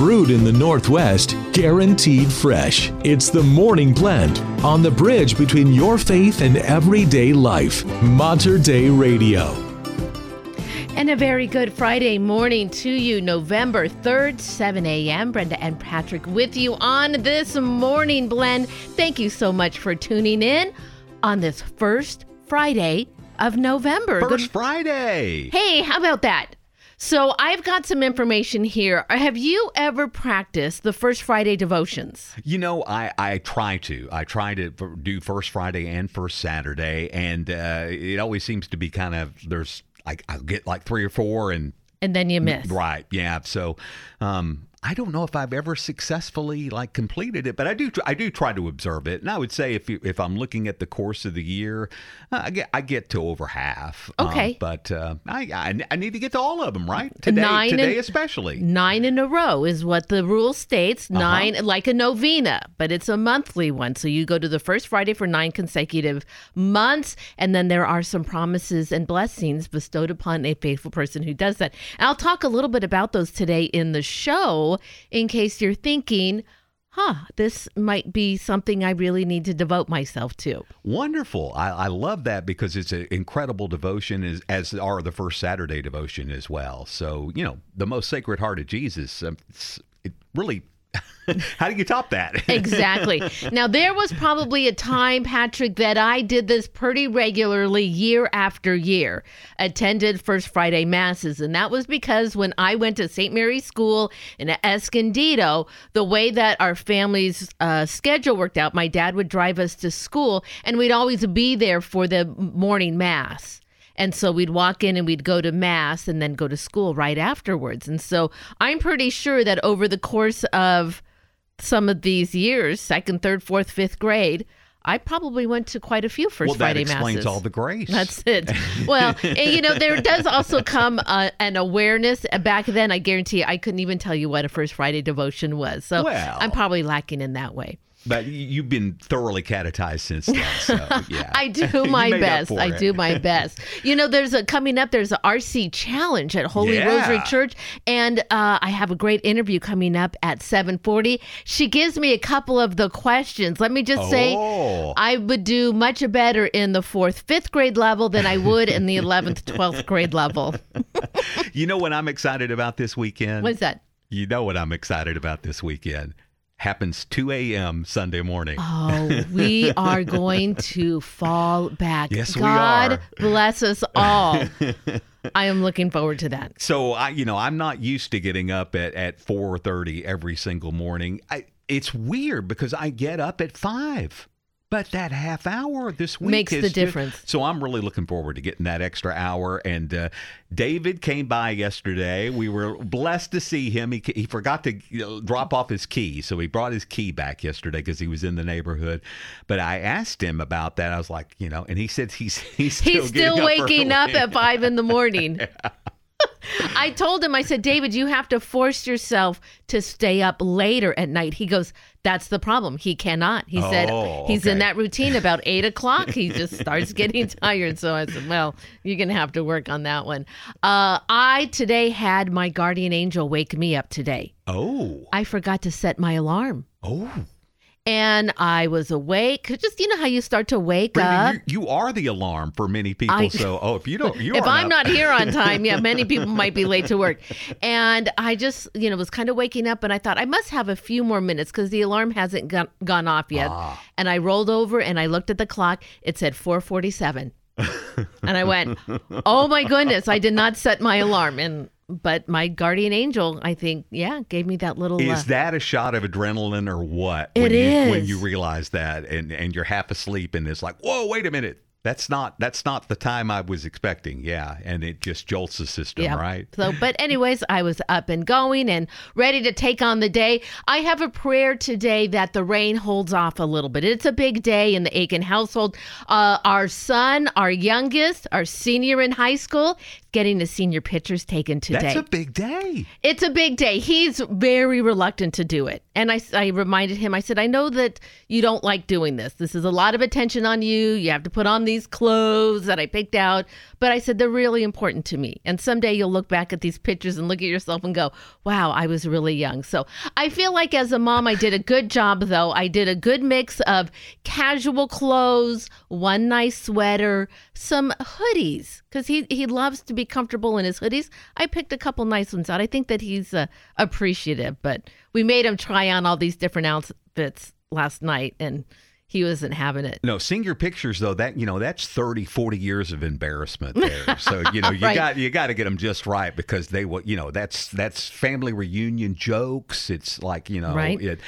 brewed in the Northwest, guaranteed fresh. It's the Morning Blend on the bridge between your faith and everyday life. Mater Dei Radio. And a very good Friday morning to you, November 3rd, 7 a.m. Brenda and Patrick with you on this morning blend. Thank you so much for tuning in on this first Friday of November. First Good- Friday. Hey, how about that? So I've got some information here. Have you ever practiced the first Friday devotions? You know, I, I try to. I try to do First Friday and First Saturday, and uh, it always seems to be kind of there's I I'll get like three or four, and And then you miss. right, yeah. So, um, I don't know if I've ever successfully like completed it, but I do. I do try to observe it, and I would say if you, if I'm looking at the course of the year, uh, I get I get to over half. Um, Okay. but uh, I, I I need to get to all of them, right? Today, Nine today and- especially. Nine in a row is what the rule states. Uh-huh. Nine, like a novena, but it's a monthly one. So you go to the first Friday for nine consecutive months, and then there are some promises and blessings bestowed upon a faithful person who does that. And I'll talk a little bit about those today in the show in case you're thinking, huh, this might be something I really need to devote myself to. Wonderful. I, I love that because it's an incredible devotion, as, as are the first Saturday devotion as well. So, you know, the most sacred heart of Jesus, um, it really, how do you top that? Exactly. now, there was probably a time, Patrick, that I did this pretty regularly year after year, attended First Friday Masses. And that was because when I went to St. Mary's School in Escondido, the way that our family's uh, schedule worked out, my dad would drive us to school and we'd always be there for the morning Mass. And so we'd walk in and we'd go to mass and then go to school right afterwards. And so I'm pretty sure that over the course of some of these years, second, third, fourth, fifth grade, I probably went to quite a few First well, that Friday explains all the grace. That's it. Well, and, you know, there does also come uh, an awareness. Back then, I guarantee I couldn't even tell you what a First Friday devotion was. So Well. I'm probably lacking in that way. But you've been thoroughly catechized since then. So, yeah. I do my best. I it. do my best. You know, there's a coming up. There's a RC challenge at Holy Yeah. Rosary Church, and uh, I have a great interview coming up at 7:40. She gives me a couple of the questions. Let me just say, Oh. I would do much better in the fourth, fifth grade level than I would in the 11th, 12th grade level. You know what I'm excited about this weekend? What's that? You know what I'm excited about this weekend? Happens 2 a.m. Sunday morning. Oh, we are going to fall back. Yes, we God are. bless us all. I am looking forward to that. So I, you know, I'm not used to getting up at at 4:30 every single morning. I, it's weird because I get up at five, but that half hour this week Makes is the ju- difference. So I'm really looking forward to getting that extra hour. And uh, David came by yesterday. We were blessed to see him. He he forgot to you know, drop off his key, so he brought his key back yesterday because he was in the neighborhood. But I asked him about that. I was like, you know, and he said he's he's still He's still getting waking up at five in the morning. I told him, I said, David, you have to force yourself to stay up later at night. He goes, That's the problem. He cannot. He said Oh, he's in that routine about eight o'clock. He just starts getting tired. So I said, Well, you're going to have to work on that one. Uh, I today had my guardian angel wake me up today. Oh, I forgot to set my alarm. oh. And I was awake. Just, you know how you start to wake up? You, you are the alarm for many people. I- so, oh, if you don't, you if I'm not here on time, yeah, many people might be late to work. And I just, you know, was kind of waking up and I thought I must have a few more minutes because the alarm hasn't gone, gone off yet. Ah. And I rolled over and I looked at the clock. It said 447. and I went, "Oh my goodness, I did not set my alarm." And but my guardian angel, I think, yeah, gave me that little Is uh, that a shot of adrenaline or what? It when you, when is. you realize that and and you're half asleep and it's like, whoa, wait a minute. That's not that's not the time I was expecting. Yeah, and it just jolts the system, Yeah. right? So, but anyways, I was up and going and ready to take on the day. I have a prayer today that the rain holds off a little bit. It's a big day in the Aiken household. Uh, our son, our youngest, our senior in high school, getting the senior pictures taken today. That's a big day. it's a big day. He's very reluctant to do it. And I, I reminded him, I said, I know that you don't like doing this. This is a lot of attention on you. You have to put on these clothes that I picked out. But I said, they're really important to me. And someday you'll look back at these pictures and look at yourself and go, wow, I was really young. So I feel like as a mom, I did a good job, though. I did a good mix of casual clothes, one nice sweater, some hoodies, because he, he loves to be comfortable in his hoodies. I picked a couple nice ones out. I think that he's uh, appreciative, but we made him try on all these different outfits last night and he wasn't having it. No, seeing your pictures though, that you know, that's 30, 40 years of embarrassment there. So, you know, you Right. got you got to get them just right because they will, you know, that's that's family reunion jokes. It's like, you know, Right. it,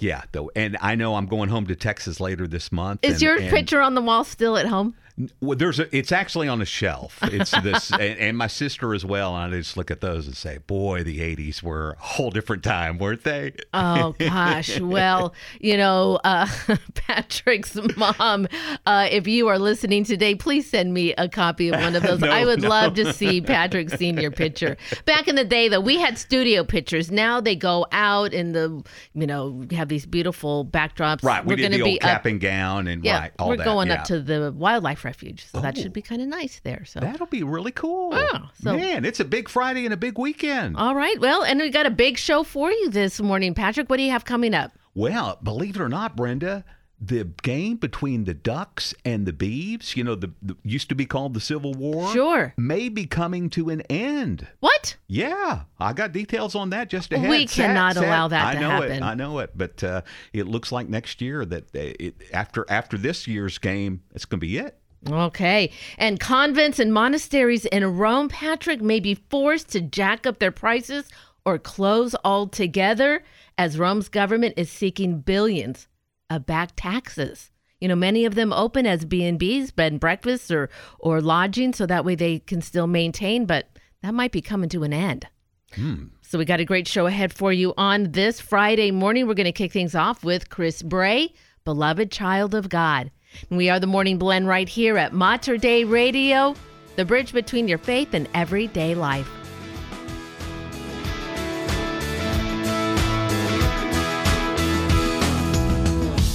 yeah, though. And I know I'm going home to Texas later this month. Is and- your and- picture on the wall still at home? Well, there's a. It's actually on a shelf. It's this, and, and my sister as well. And I just look at those and say, "Boy, the '80s were a whole different time, weren't they?" Oh gosh. Well, you know, uh, Patrick's mom. Uh, if you are listening today, please send me a copy of one of those. No, I would no. love to see Patrick's senior picture. Back in the day, though, we had studio pictures. Now they go out in the, you know, have these beautiful backdrops. Right. We We're did gonna be old up- cap and gown, and Yeah, right, all we're that. going yeah. up to the wildlife refuge, so that Oh. should be kind of nice there. So. That'll be really cool. Oh, so- Man, it's a big Friday and a big weekend. all right. Well, and we got a big show for you this morning, Patrick. What do you have coming up? Well, believe it or not, Brenda, the game between the Ducks and the Beavs, you know, the, the used to be called the Civil War, Sure. may be coming to an end. What? Yeah, I got details on that just ahead. We Sad- cannot sad- allow that I to know happen. it. I know it, but uh, it looks like next year that uh, it, after after this year's game, it's going to be it. Okay. And convents and monasteries in Rome, Patrick, may be forced to jack up their prices or close altogether as Rome's government is seeking billions of back taxes. You know, many of them open as B&Bs, bed and breakfasts or or lodging so that way they can still maintain, but that might be coming to an end. Hmm. So we got a great show ahead for you on this Friday morning. We're going to kick things off with Chris Bray, beloved child of God. We are the Morning Blend right here at Mater Dei Radio, the bridge between your faith and everyday life.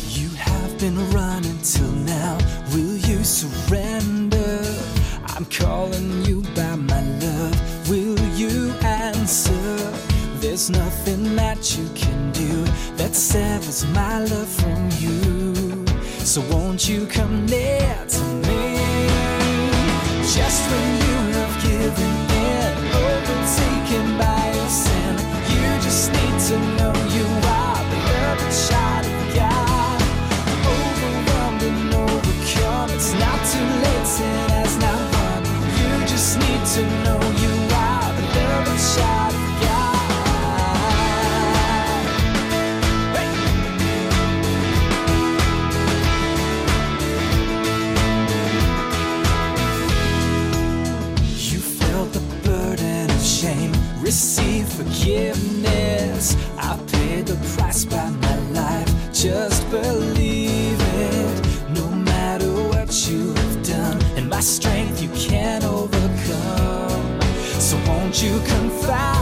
You have been running till now. Will you surrender? I'm calling you by my love. Will you answer? There's nothing that you can do that severs my love from you. So won't you come near to me? Just when forgiveness. I paid the price by my life, just believe it. No matter what you have done, and my strength you can't overcome. So won't you confide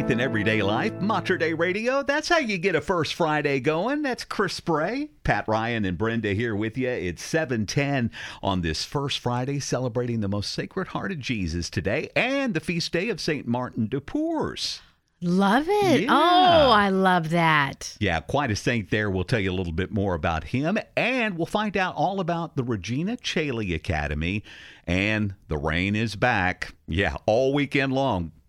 faith and everyday life. Mater Dei Radio. That's how you get a first Friday going. That's Chris Spray, Pat Ryan, and Brenda here with you. It's 710 on this first Friday, celebrating the most sacred heart of Jesus today and the feast day of St. Martin de Porres. Love it. Yeah. Oh, I love that. Yeah, quite a saint there. We'll tell you a little bit more about him, and we'll find out all about the Regina Caeli Academy. And the rain is back. Yeah, all weekend long.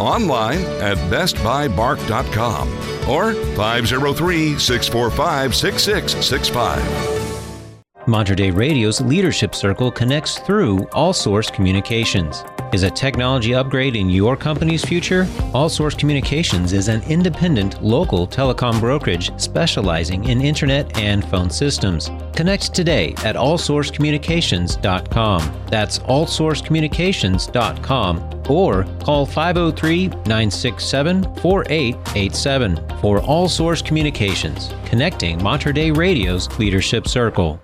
Online at bestbuybark.com or 503 645 6665. Mater Dei Radio's Leadership Circle connects through All Source Communications. Is a technology upgrade in your company's future? All Source Communications is an independent local telecom brokerage specializing in internet and phone systems. Connect today at allsourcecommunications.com. That's allsourcecommunications.com or call 503 967 4887 for All Source Communications, connecting Mater Dei Radio's Leadership Circle.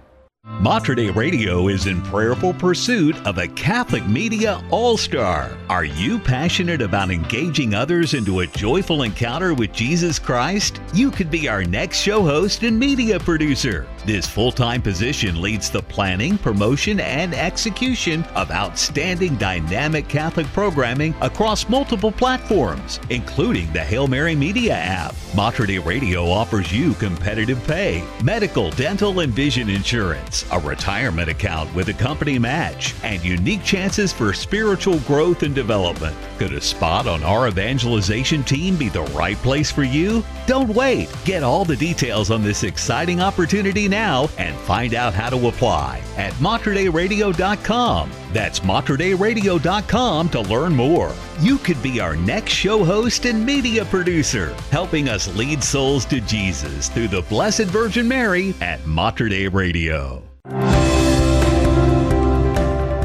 Mater Dei Radio is in prayerful pursuit of a Catholic Media All Star. Are you passionate about engaging others into a joyful encounter with Jesus Christ? You could be our next show host and media producer. This full time position leads the planning, promotion, and execution of outstanding dynamic Catholic programming across multiple platforms, including the Hail Mary Media app. Mater Dei Radio offers you competitive pay, medical, dental, and vision insurance, a retirement account with a company match, and unique chances for spiritual growth and development. Could a spot on our evangelization team be the right place for you? Don't wait. Get all the details on this exciting opportunity now and find out how to apply at materDeiRadio.com. That's materDeiRadio.com to learn more. You could be our next show host and media producer, helping us lead souls to Jesus through the Blessed Virgin Mary at Mater Dei Radio.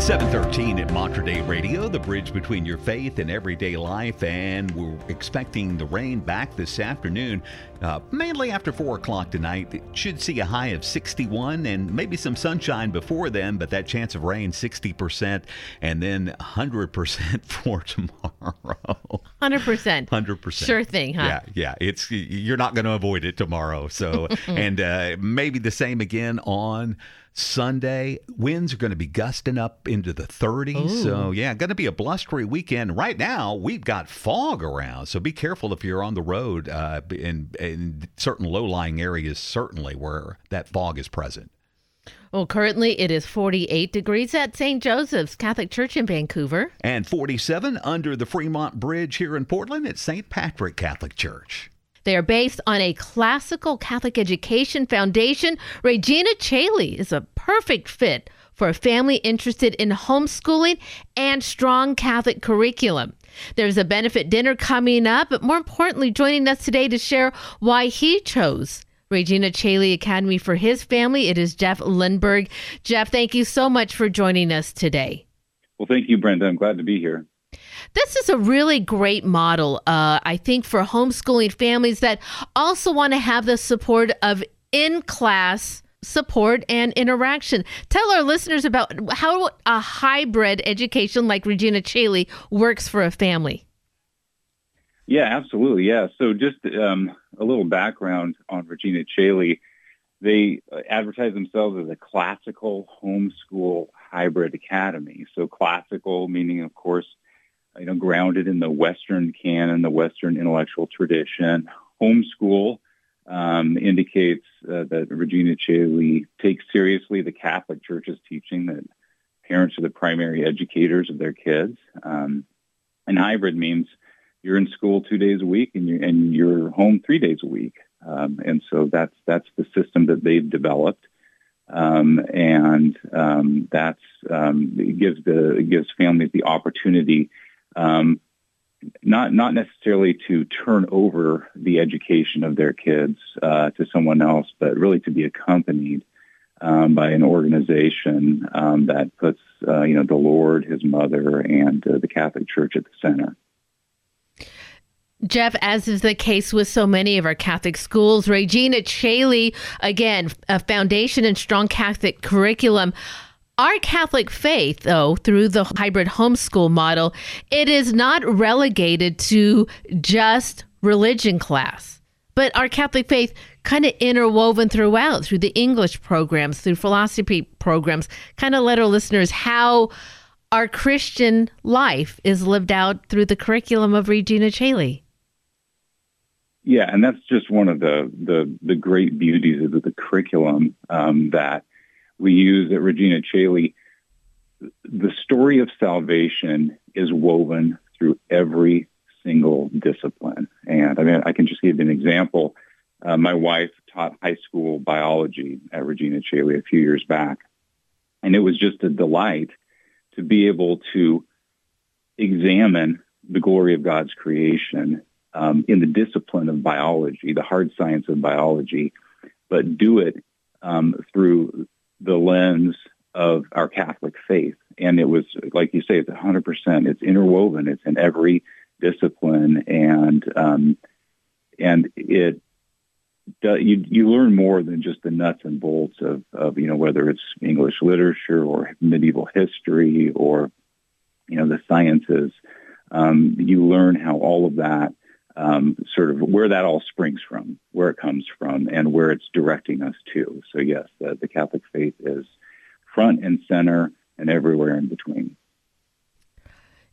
713 at Mater Dei Radio, the bridge between your faith and everyday life. And we're expecting the rain back this afternoon, uh, mainly after 4 o'clock tonight. It should see a high of 61 and maybe some sunshine before then, but that chance of rain 60% and then 100% for tomorrow. 100%. 100%. Sure thing, huh? Yeah, yeah. It's you're not going to avoid it tomorrow. So, and uh, maybe the same again on Sunday. Winds are going to be gusting up into the 30s. So, yeah, going to be a blustery weekend. Right now, we've got fog around. So be careful if you're on the road uh, in, in certain low lying areas, certainly where that fog is present. Well, currently it is 48 degrees at St. Joseph's Catholic Church in Vancouver. And 47 under the Fremont Bridge here in Portland at St. Patrick Catholic Church. They are based on a classical Catholic education foundation. Regina Caeli is a perfect fit for a family interested in homeschooling and strong Catholic curriculum. There's a benefit dinner coming up, but more importantly, joining us today to share why he chose Regina Caeli Academy for his family, it is Jeff Lindberg. Jeff, thank you so much for joining us today. Well, thank you, Brenda. I'm glad to be here. This is a really great model, uh, I think, for homeschooling families that also want to have the support of in class support and interaction. Tell our listeners about how a hybrid education like Regina Caeli works for a family. Yeah, absolutely. Yeah. So just um, a little background on Regina Caeli. They uh, advertise themselves as a classical homeschool hybrid academy. So classical meaning, of course, you know, grounded in the Western canon, the Western intellectual tradition. Homeschool um, indicates uh, that Regina Caeli takes seriously the Catholic Church's teaching that parents are the primary educators of their kids. Um, and hybrid means you're in school two days a week and you're, and you're home three days a week. Um, and so that's that's the system that they've developed. Um, and um, um, gives the gives families the opportunity um, not not necessarily to turn over the education of their kids uh, to someone else, but really to be accompanied um, by an organization um, that puts uh, you know the Lord, His Mother, and uh, the Catholic Church at the center. Jeff, as is the case with so many of our Catholic schools, Regina Caeli, again, a foundation and strong Catholic curriculum. Our Catholic faith, though, through the hybrid homeschool model, it is not relegated to just religion class. But our Catholic faith kind of interwoven throughout through the English programs, through philosophy programs, kind of let our listeners how our Christian life is lived out through the curriculum of Regina Caeli. Yeah, and that's just one of the the, the great beauties of the, curriculum um, that we use at Regina Caeli. The story of salvation is woven through every single discipline, and I mean I can just give an example. Uh, my wife taught high school biology at Regina Caeli a few years back, and it was just a delight to be able to examine the glory of God's creation um, in the discipline of biology, the hard science of biology, but do it um, through the lens of our Catholic faith. And it was, like you say, it's 100%. It's interwoven. It's in every discipline, and um, and it you you learn more than just the nuts and bolts of, of you know whether it's English literature or medieval history or you know the sciences. Um, you learn how all of that um, sort of where that all springs from, where it comes from, and where it's directing us to. So yes, the, the Catholic faith is front and center and everywhere in between.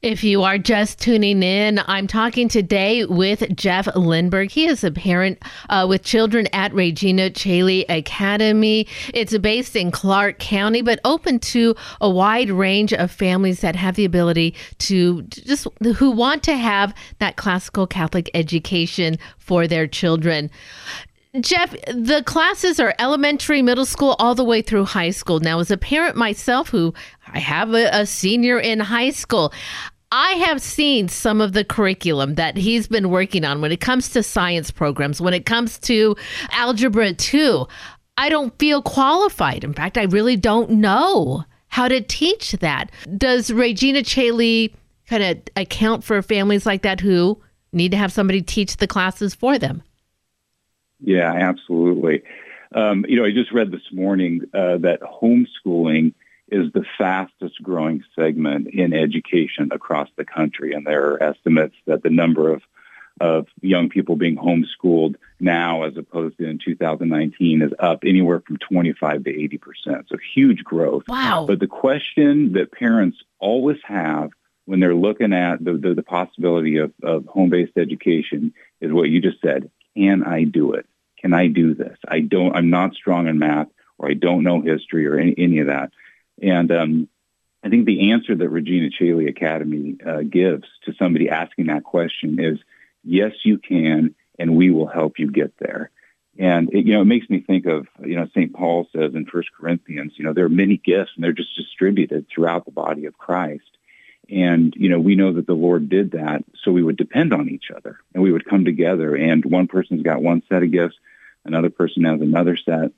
If you are just tuning in, I'm talking today with Jeff Lindberg. He is a parent uh, with children at Regina Caeli Academy. It's based in Clark County, but open to a wide range of families that have the ability to just who want to have that classical Catholic education for their children. Jeff, the classes are elementary, middle school, all the way through high school. Now, as a parent myself, who I have a, a, senior in high school, I have seen some of the curriculum that he's been working on when it comes to science programs, when it comes to Algebra 2. I don't feel qualified. In fact, I really don't know how to teach that. Does Regina Caeli kind of account for families like that who need to have somebody teach the classes for them? Yeah, absolutely. Um, you know, I just read this morning uh, that homeschooling is the fastest growing segment in education across the country. And there are estimates that the number of, of young people being homeschooled now as opposed to in 2019 is up anywhere from 25 to 80%. So huge growth. Wow. But the question that parents always have when they're looking at the, the, the possibility of, of home-based education is what you just said. Can I do it? Can I do this? I don't, I'm not strong in math or I don't know history or any, any of that. And um, I think the answer that Regina Caeli Academy uh, gives to somebody asking that question is, yes, you can, and we will help you get there. And it, you know, it makes me think of you know St. Paul says in First Corinthians, you know, there are many gifts and they're just distributed throughout the body of Christ. And you know, we know that the Lord did that so we would depend on each other and we would come together. And one person's got one set of gifts, another person has another set.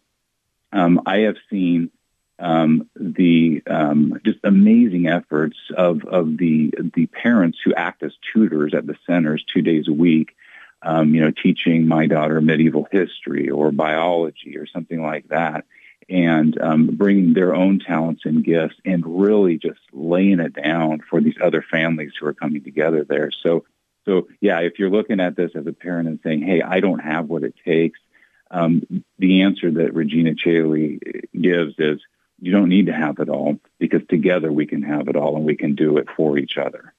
Um, I have seen um, the um, just amazing efforts of of the the parents who act as tutors at the centers two days a week. Um, you know, teaching my daughter medieval history or biology or something like that, and um, bringing their own talents and gifts and really just laying it down for these other families who are coming together there. So, so yeah, if you're looking at this as a parent and saying, "Hey, I don't have what it takes," um, the answer that Regina Caeli gives is you don't need to have it all because together we can have it all and we can do it for each other.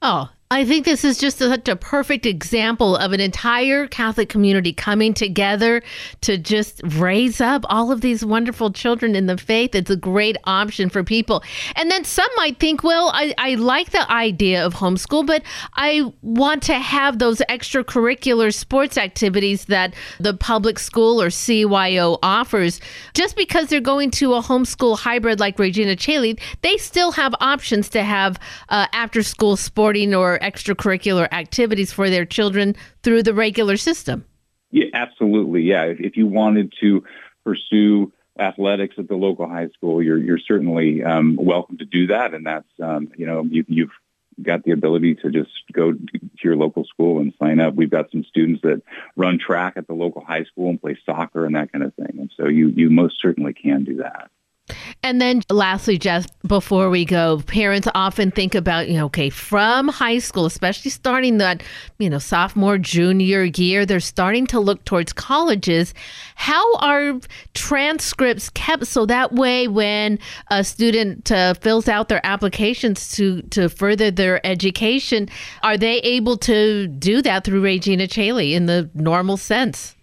Oh, I think this is just such a perfect example of an entire Catholic community coming together to just raise up all of these wonderful children in the faith. It's a great option for people. And then some might think, well, I, I like the idea of homeschool, but I want to have those extracurricular sports activities that the public school or CYO offers. Just because they're going to a homeschool hybrid like Regina Caeli, they still have options to have uh, after school sporting or extracurricular activities for their children through the regular system. Yeah, absolutely. Yeah, if, if you wanted to pursue athletics at the local high school, you're you're certainly um, welcome to do that, and that's um, you know you, you've got the ability to just go to your local school and sign up. We've got some students that run track at the local high school and play soccer and that kind of thing, and so you you most certainly can do that. And then lastly, Jeff, before we go, parents often think about, you know, okay, from high school, especially starting that, you know, sophomore, junior year, they're starting to look towards colleges. How are transcripts kept so that way when a student uh, fills out their applications to, to further their education, are they able to do that through Regina Caeli in the normal sense?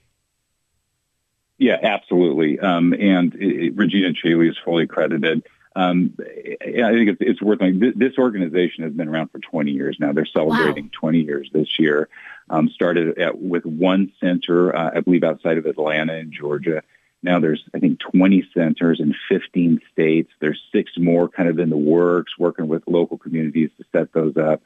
Yeah, absolutely. Um, and it, Regina Caeli is fully accredited. Um, I think it's, it's worth noting. This organization has been around for 20 years now. They're celebrating wow. 20 years this year. Um, started at, with one center, uh, I believe, outside of Atlanta in Georgia. Now there's, I think, 20 centers in 15 states. There's six more kind of in the works, working with local communities to set those up.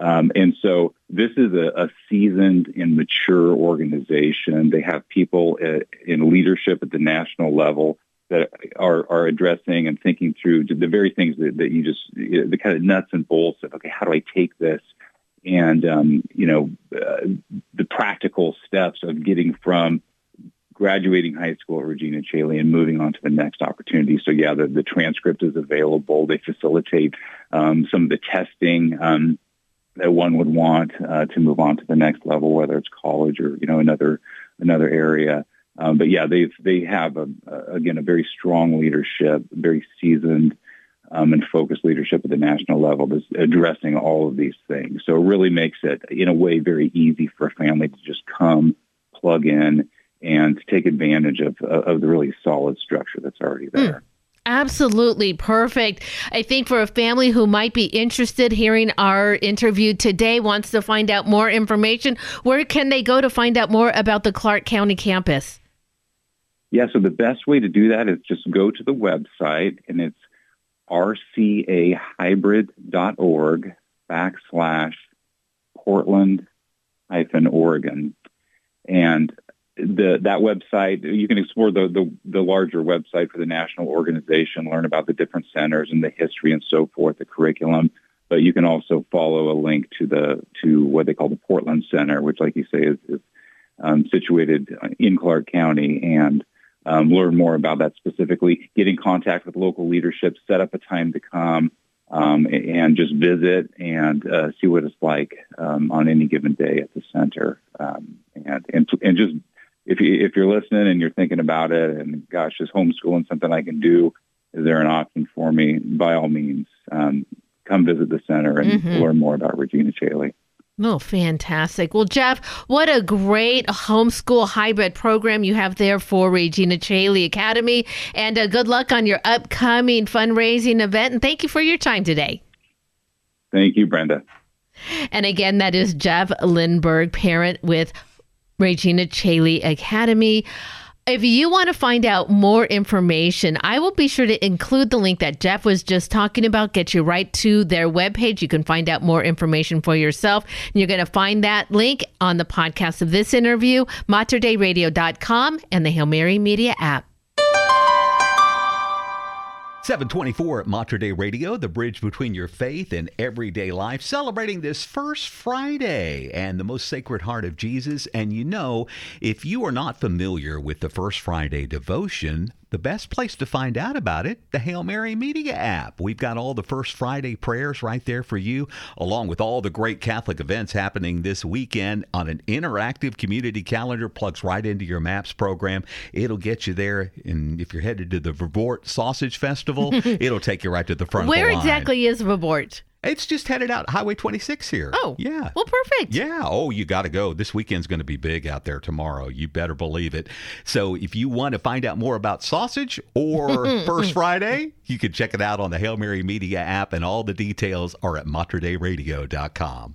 Um, and so this is a, a, seasoned and mature organization. They have people uh, in leadership at the national level that are, are addressing and thinking through the very things that, that you just, the kind of nuts and bolts of, okay, how do I take this? And, um, you know, uh, the practical steps of getting from graduating high school at Regina Caeli and moving on to the next opportunity. So yeah, the, the transcript is available. They facilitate um, some of the testing. Um, that one would want uh, to move on to the next level, whether it's college or you know another another area. Um, but yeah, they they have a, a, again a very strong leadership, very seasoned um, and focused leadership at the national level that's addressing all of these things. So it really makes it in a way very easy for a family to just come, plug in, and take advantage of of the really solid structure that's already there. Mm. Absolutely perfect. I think for a family who might be interested hearing our interview today, wants to find out more information, where can they go to find out more about the Clark County campus? Yeah, so the best way to do that is just go to the website and it's rcahybrid.org backslash Portland hyphen Oregon. And the that website you can explore the, the, the larger website for the national organization learn about the different centers and the history and so forth the curriculum. But you can also follow a link to the to what they call the portland center which like you say is, is um, situated in clark county and um, learn more about that specifically. Get in contact with local leadership set up a time to come um, and just visit and uh, see what it's like um, on any given day at the center, um, and and and just if you if you're listening and you're thinking about it, and gosh, is homeschooling something I can do? Is there an option for me? By all means, um, come visit the center and mm-hmm. learn more about Regina Caeli. Oh, fantastic. Well, Jeff, what a great homeschool hybrid program you have there for Regina Caeli Academy. And uh, good luck on your upcoming fundraising event. And thank you for your time today. Thank you, Brenda. And again, that is Jeff Lindberg, parent with Regina Caeli Academy. If you want to find out more information, I will be sure to include the link that Jeff was just talking about, get you right to their webpage. You can find out more information for yourself. And you're going to find that link on the podcast of this interview, materdeiradio.com, and the Hail Mary Media app. 724 at Mater Dei Radio, the bridge between your faith and everyday life, celebrating this first Friday and the most sacred heart of Jesus. And you know, if you are not familiar with the First Friday devotion, the best place to find out about it, the Hail Mary Media app. We've got all the First Friday prayers right there for you, along with all the great Catholic events happening this weekend on an interactive community calendar, plugs right into your Maps program. It'll get you there. And if you're headed to the Verboort Sausage Festival, it'll take you right to the front Where the exactly is Verboort? It's just headed out Highway 26 here. Oh, yeah. Well, perfect. Yeah. Oh, you got to go. This weekend's going to be big out there tomorrow. You better believe it. So, if you want to find out more about sausage or First Friday, you can check it out on the Hail Mary Media app, and all the details are at materdeiradio.com.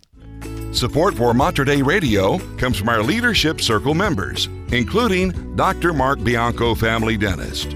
Support for Mater Dei Radio comes from our Leadership Circle members, including Dr. Mark Bianco, family dentist.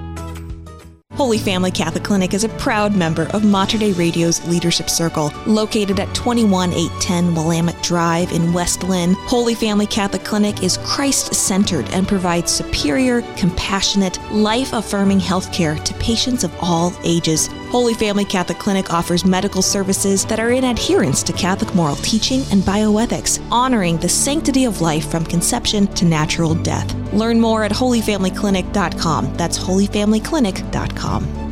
Holy Family Catholic Clinic is a proud member of Mater Dei Radio's Leadership Circle. Located at 21810 Willamette Drive in West Linn, Holy Family Catholic Clinic is Christ centered and provides superior, compassionate, life affirming health care to patients of all ages. Holy Family Catholic Clinic offers medical services that are in adherence to Catholic moral teaching and bioethics, honoring the sanctity of life from conception to natural death. Learn more at holyfamilyclinic.com. That's holyfamilyclinic.com.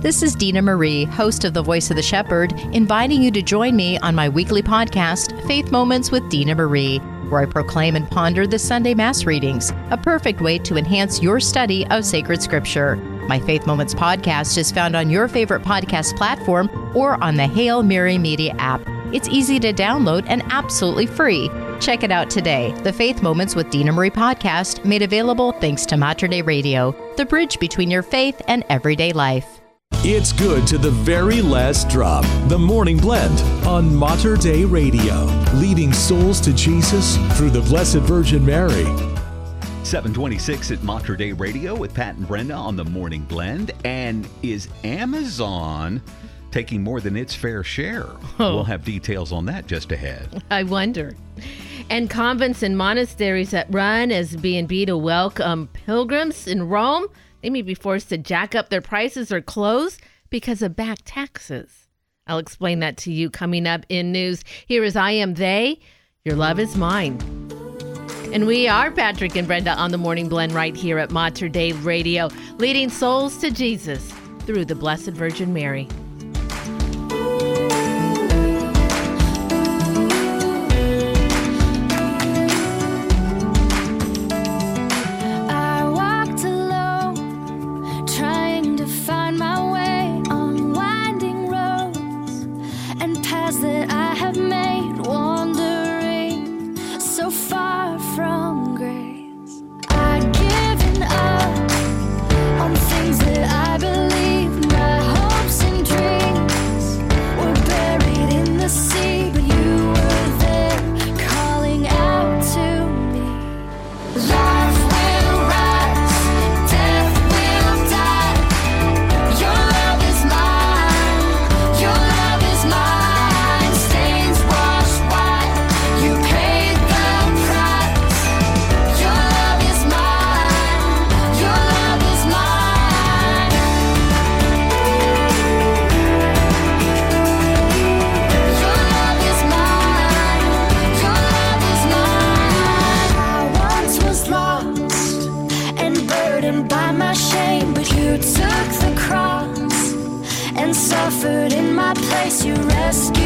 This is Dina Marie, host of The Voice of the Shepherd, inviting you to join me on my weekly podcast, Faith Moments with Dina Marie, where I proclaim and ponder the Sunday Mass readings, a perfect way to enhance your study of sacred scripture. My Faith Moments podcast is found on your favorite podcast platform or on the Hail Mary Media app. It's easy to download and absolutely free. Check it out today. The Faith Moments with Dina Marie podcast, made available thanks to Mater Dei Radio, the bridge between your faith and everyday life. It's good to the very last drop. The Morning Blend on Mater Dei Radio, leading souls to Jesus through the Blessed Virgin Mary. 726 at Mater Dei Radio with Pat and Brenda on the Morning Blend. And is Amazon taking more than its fair share? Oh. We'll have details on that just ahead. I wonder. And convents and monasteries that run as B&B to welcome pilgrims in Rome, they may be forced to jack up their prices or close because of back taxes. I'll explain that to you coming up in news. Here is I Am They, Your Love Is Mine. And we are Patrick and Brenda on the Morning Blend right here at Mater Dei Radio, leading souls to Jesus through the Blessed Virgin Mary. You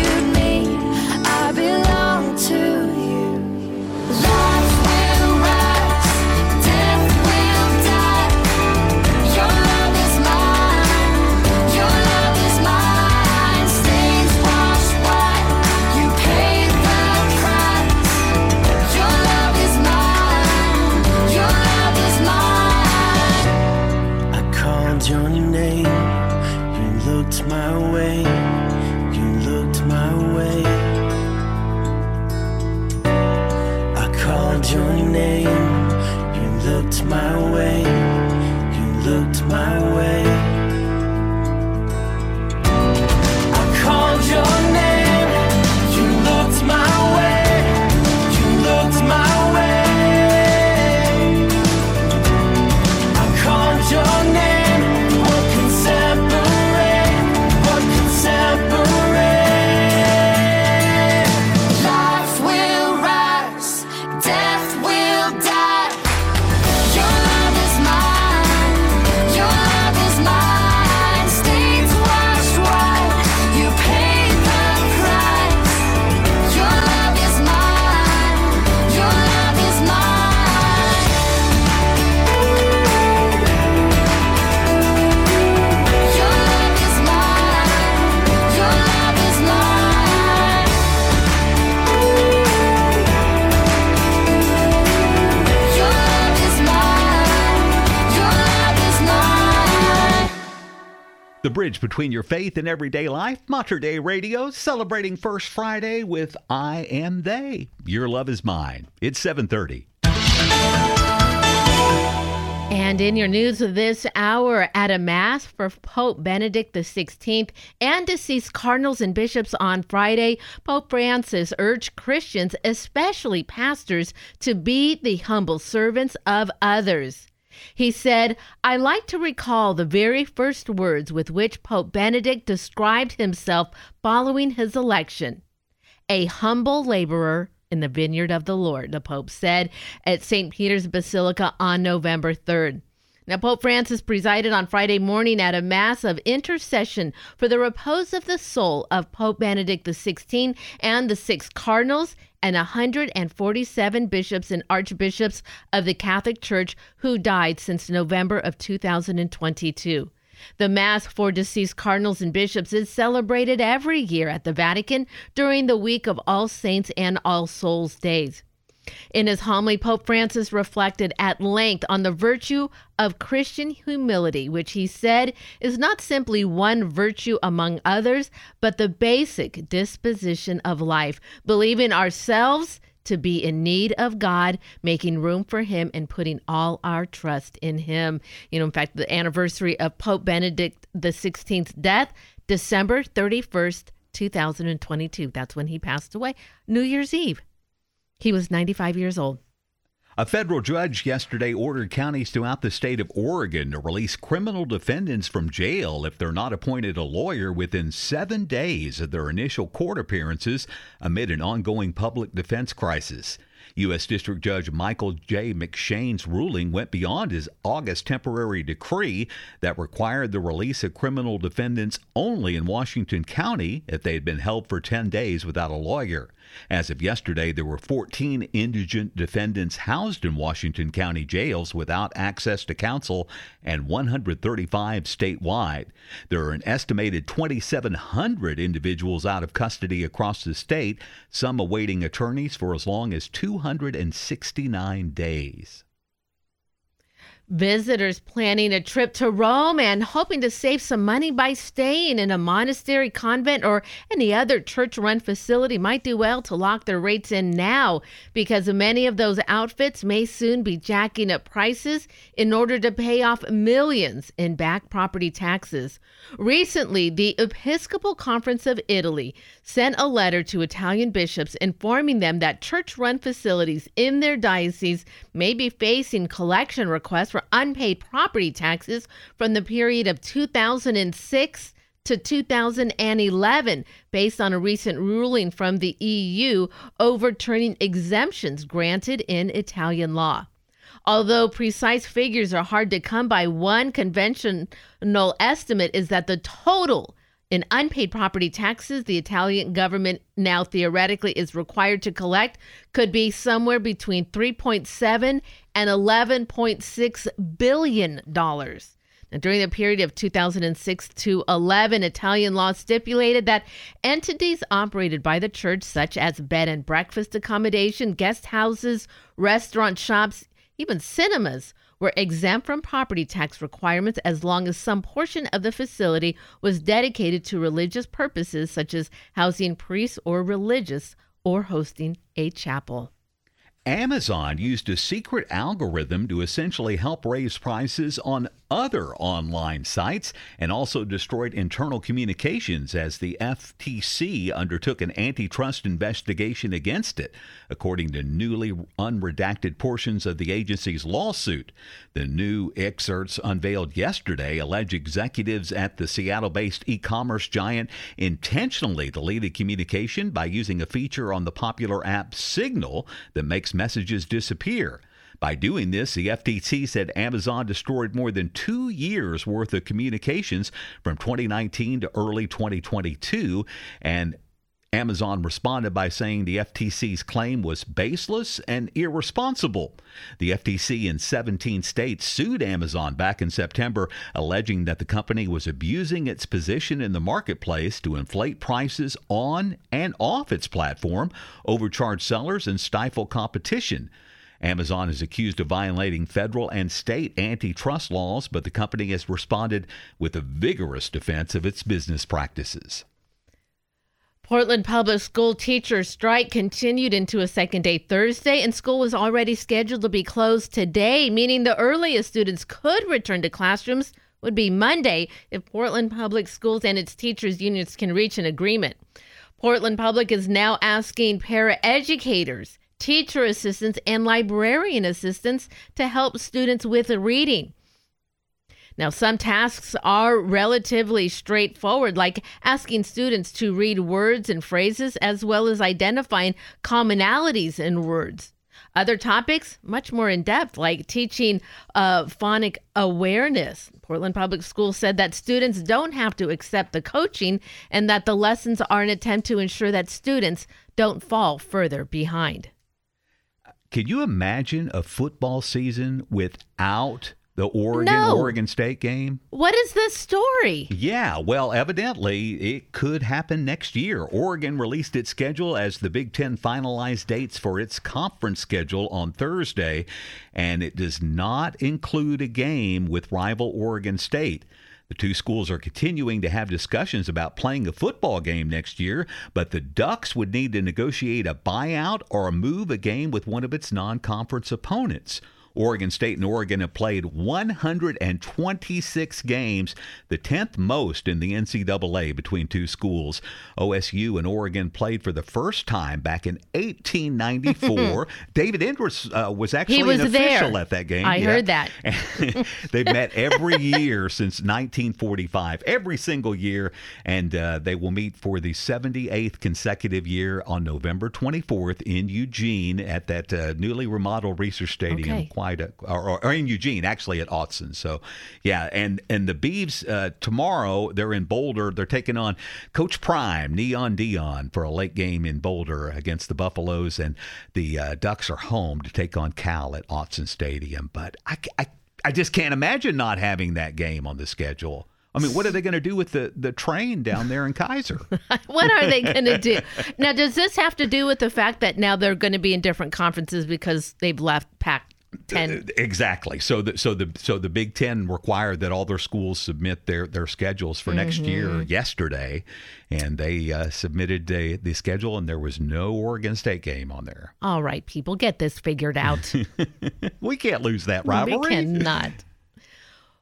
The bridge between your faith and everyday life. Mater Dei Radio celebrating First Friday with I Am They. Your love is mine. It's 730. And in your news this hour, at a mass for Pope Benedict XVI and deceased cardinals and bishops on Friday, Pope Francis urged Christians, especially pastors, to be the humble servants of others. He said, I like to recall the very first words with which Pope Benedict described himself following his election a humble laborer in the vineyard of the Lord, the Pope said at St. Peter's Basilica on November 3rd. Now, Pope Francis presided on Friday morning at a mass of intercession for the repose of the soul of Pope Benedict XVI and the six cardinals and 147 bishops and archbishops of the Catholic Church who died since November of 2022. The Mass for deceased cardinals and bishops is celebrated every year at the Vatican during the week of All Saints and All Souls Days. In his homily, Pope Francis reflected at length on the virtue of Christian humility, which he said is not simply one virtue among others, but the basic disposition of life, believing ourselves to be in need of God, making room for Him, and putting all our trust in Him. You know, in fact, the anniversary of Pope Benedict XVI's death, December 31st, 2022. That's when he passed away, New Year's Eve. He was 95 years old. A federal judge yesterday ordered counties throughout the state of Oregon to release criminal defendants from jail if they're not appointed a lawyer within seven days of their initial court appearances amid an ongoing public defense crisis. U.S. District Judge Michael J. McShane's ruling went beyond his August temporary decree that required the release of criminal defendants only in Washington County if they had been held for 10 days without a lawyer. As of yesterday, there were 14 indigent defendants housed in Washington County jails without access to counsel and 135 statewide. There are an estimated 2,700 individuals out of custody across the state, some awaiting attorneys for as long as 269 days. Visitors planning a trip to Rome and hoping to save some money by staying in a monastery, convent, or any other church run facility might do well to lock their rates in now because many of those outfits may soon be jacking up prices in order to pay off millions in back property taxes. Recently, the Episcopal Conference of Italy sent a letter to Italian bishops informing them that church run facilities in their diocese may be facing collection requests for unpaid property taxes from the period of 2006 to 2011 based on a recent ruling from the EU overturning exemptions granted in Italian law. Although precise figures are hard to come by, one conventional estimate is that the total in unpaid property taxes the Italian government now theoretically is required to collect could be somewhere between 3.7 and 11.6 billion dollars. Now, during the period of 2006 to 11, Italian law stipulated that entities operated by the church, such as bed and breakfast accommodation, guest houses, restaurant shops, even cinemas, were exempt from property tax requirements as long as some portion of the facility was dedicated to religious purposes, such as housing priests or religious or hosting a chapel. Amazon used a secret algorithm to essentially help raise prices on other online sites and also destroyed internal communications as the FTC undertook an antitrust investigation against it, according to newly unredacted portions of the agency's lawsuit. The new excerpts unveiled yesterday allege executives at the Seattle based e commerce giant intentionally deleted communication by using a feature on the popular app Signal that makes messages disappear. By doing this, the FTC said Amazon destroyed more than two years worth of communications from 2019 to early 2022. And Amazon responded by saying the FTC's claim was baseless and irresponsible. The FTC in 17 states sued Amazon back in September, alleging that the company was abusing its position in the marketplace to inflate prices on and off its platform, overcharge sellers, and stifle competition. Amazon is accused of violating federal and state antitrust laws, but the company has responded with a vigorous defense of its business practices. Portland Public School teacher strike continued into a second day Thursday, and school was already scheduled to be closed today, meaning the earliest students could return to classrooms would be Monday if Portland Public Schools and its teachers' unions can reach an agreement. Portland Public is now asking paraeducators, teacher assistants, and librarian assistants to help students with reading. Now, some tasks are relatively straightforward, like asking students to read words and phrases as well as identifying commonalities in words. Other topics, much more in depth, like teaching uh, phonic awareness. Portland Public Schools said that students don't have to accept the coaching and that the lessons are an attempt to ensure that students don't fall further behind. Can you imagine a football season without the Oregon No. Oregon State game? What is this story? Yeah, well, evidently it could happen next year. Oregon released its schedule as the Big Ten finalized dates for its conference schedule on Thursday, and it does not include a game with rival Oregon State. The two schools are continuing to have discussions about playing a football game next year, but the Ducks would need to negotiate a buyout or move a game with one of its non conference opponents. Oregon State and Oregon have played 126 games, the 10th most in the NCAA between two schools. OSU and Oregon played for the first time back in 1894. David Endress uh, was actually was an official there. at that game. I Yeah. heard that. They've met every year since 1945, every single year, and uh, they will meet for the 78th consecutive year on November 24th in Eugene at that uh, newly remodeled Reser Stadium. Okay. Or, or in Eugene, actually at Autzen. So, yeah, and and the Beavs uh, tomorrow they're in Boulder. They're taking on Coach Prime, Neon Dion, for a late game in Boulder against the Buffaloes, and the uh, Ducks are home to take on Cal at Autzen Stadium. But I, I, I just can't imagine not having that game on the schedule. I mean, what are they going to do with the, the train down there in Keizer? What are they going to do? Now, does this have to do with the fact that now they're going to be in different conferences because they've left Pac 10? Exactly. So the so the so the Big Ten required that all their schools submit their their schedules for next year yesterday, and they uh, submitted the the schedule, and there was no Oregon State game on there. All right, people, get this figured out. We can't lose that rivalry. We cannot.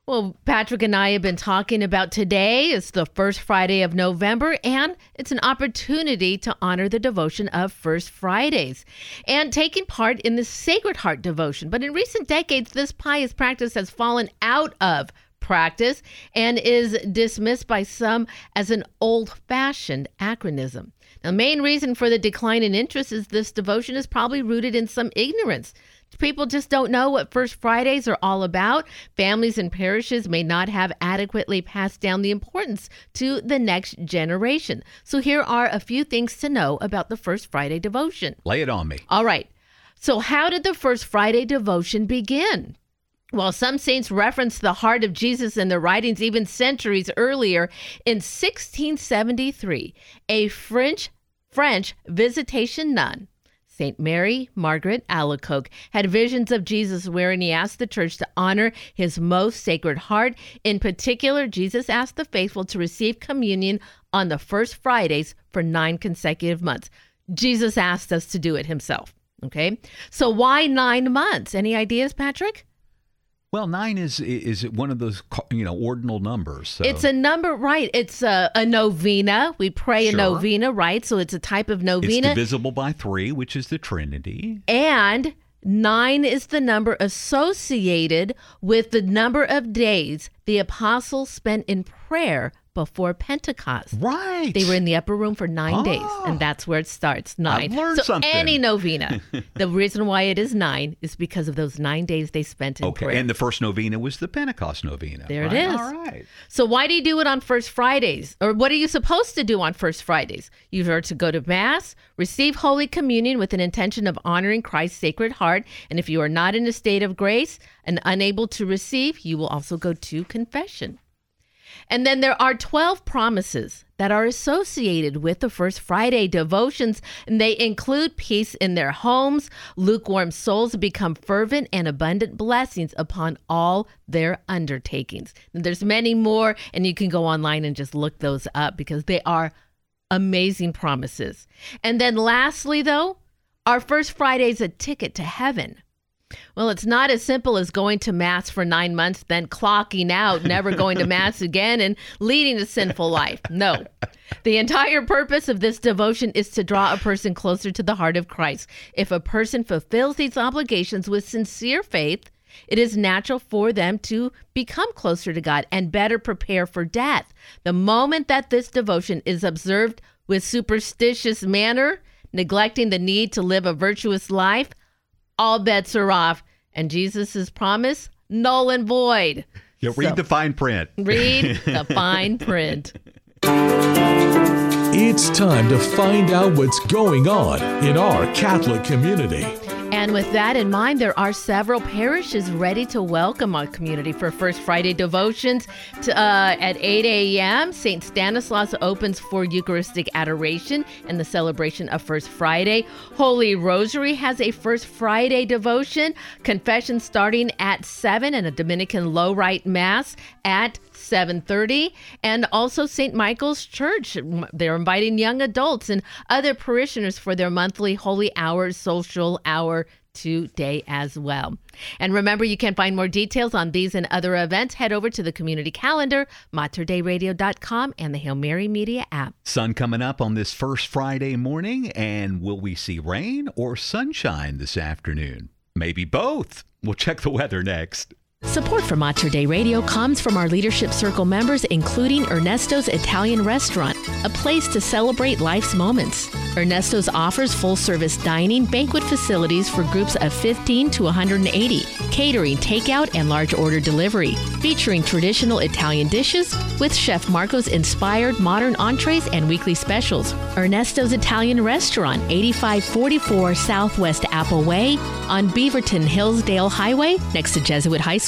Well, Patrick and I have been talking about today. It's the first Friday of November, and it's an opportunity to honor the devotion of First Fridays and taking part in the Sacred Heart devotion. But in recent decades, this pious practice has fallen out of practice and is dismissed by some as an old fashioned acronym. The main reason for the decline in interest is this devotion is probably rooted in some ignorance. People just don't know what First Fridays are all about. Families and parishes may not have adequately passed down the importance to the next generation. So, here are a few things to know about the First Friday devotion. Lay it on me. All right. So, how did the First Friday devotion begin? Well, some saints reference the heart of Jesus in their writings even centuries earlier. In 1673, a French French visitation nun, Saint Mary Margaret Alacoque, had visions of Jesus wherein he asked the church to honor his most sacred heart. In particular, Jesus asked the faithful to receive communion on the first Fridays for nine consecutive months. Jesus asked us to do it himself. Okay. So why nine months? Any ideas, Patrick? Well, nine is is one of those you know ordinal numbers. So. It's a number, right? It's a, a novena. We pray Sure. a novena, right? So it's a type of novena. It's divisible by three, which is the Trinity. and nine is the number associated with the number of days the apostles spent in prayer before Pentecost. Right. They were in the upper room for nine days, Ah. and that's where it starts. Nine. learned so something. any novena. the reason why it is nine is because of those nine days they spent in prayer. Okay, prayer. and the first novena was the Pentecost novena. There it right? is. All right. So why do you do it on First Fridays? Or what are you supposed to do on First Fridays? You are to go to Mass, receive Holy Communion with an intention of honoring Christ's Sacred Heart. And if you are not in a state of grace and unable to receive, you will also go to confession. And then there are 12 promises that are associated with the First Friday devotions, and they include peace in their homes, lukewarm souls become fervent, and abundant blessings upon all their undertakings. And there's many more, and you can go online and just look those up because they are amazing promises. And then lastly, though, our First Friday is a ticket to heaven. Well, it's not as simple as going to Mass for nine months, then clocking out, never going to Mass again, and leading a sinful life. No. The entire purpose of this devotion is to draw a person closer to the heart of Christ. If a person fulfills these obligations with sincere faith, it is natural for them to become closer to God and better prepare for death. The moment that this devotion is observed with superstitious manner, neglecting the need to live a virtuous life, all bets are off. And Jesus' promise, null and void. You read So- the fine print. Read the fine print. It's time to find out what's going on in our Catholic community. And with that in mind, there are several parishes ready to welcome our community for First Friday devotions to, uh, at 8 a.m. St. Stanislaus opens for Eucharistic adoration and the celebration of First Friday. Holy Rosary has a First Friday devotion, confession starting at 7 and a Dominican low rite mass at 7:30 and also St. Michael's Church they're inviting young adults and other parishioners for their monthly holy hour social hour today as well. And remember you can find more details on these and other events head over to the community calendar materdeiradio.com and the Hail Mary Media app. Sun coming up on this first Friday morning, and will we see rain or sunshine this afternoon? Maybe both. We'll check the weather next. Support for Mater Dei Radio comes from our Leadership Circle members, including Ernesto's Italian Restaurant, a place to celebrate life's moments. Ernesto's offers full service dining, banquet facilities for groups of 15 to 180, catering, takeout, and large order delivery, featuring traditional Italian dishes with Chef Marco's inspired modern entrees and weekly specials. Ernesto's Italian Restaurant, 8544 Southwest Apple Way on Beaverton Hillsdale Highway next to Jesuit High School.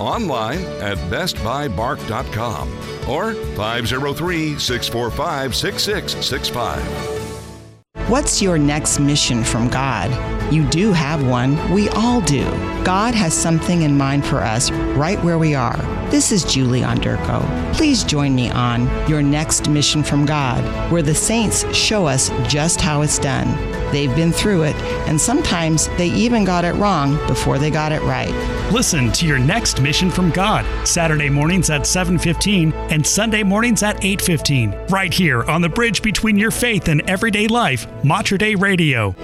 Online at bestbuybark.com or 503 645 6665. What's your next mission from God? You do have one. We all do. God has something in mind for us right where we are. This is Julie Onderko. Please join me on Your Next Mission from God, where the saints show us just how it's done. They've been through it, and sometimes they even got it wrong before they got it right. Listen to your next mission from God, Saturday mornings at 7:15 and Sunday mornings at 8:15, right here on the bridge between your faith and everyday life, Mater Dei Radio.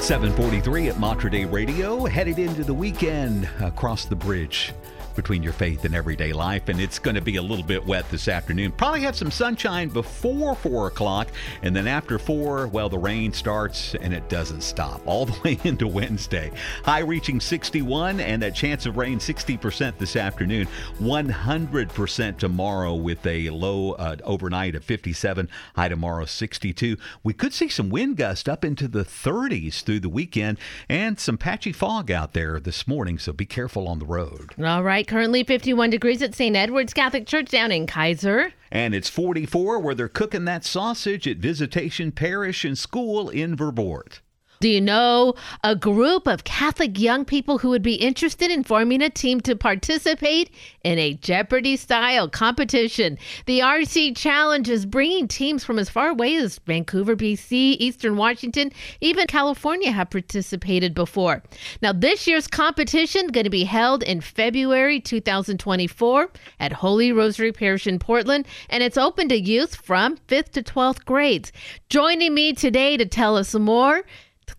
743 at Mater Dei Radio, headed into the weekend across the bridge between your faith and everyday life. And it's going to be a little bit wet this afternoon. Probably have some sunshine before 4 o'clock. And then after 4, well, the rain starts and it doesn't stop all the way into Wednesday. High reaching 61 and that chance of rain 60% this afternoon. 100% tomorrow with a low uh, overnight of 57. High tomorrow 62. We could see some wind gust up into the 30s through the weekend and some patchy fog out there this morning. So be careful on the road. All right, currently 51 degrees at St. Edward's Catholic Church down in Keizer. And it's 44 where they're cooking that sausage at Visitation Parish and School in Verboort. Do you know a group of Catholic young people who would be interested in forming a team to participate in a Jeopardy style competition? The RC Challenge is bringing teams from as far away as Vancouver, BC, Eastern Washington, even California have participated before. Now, this year's competition going to be held in February 2024 at Holy Rosary Parish in Portland, and it's open to youth from 5th to 12th grades. Joining me today to tell us more.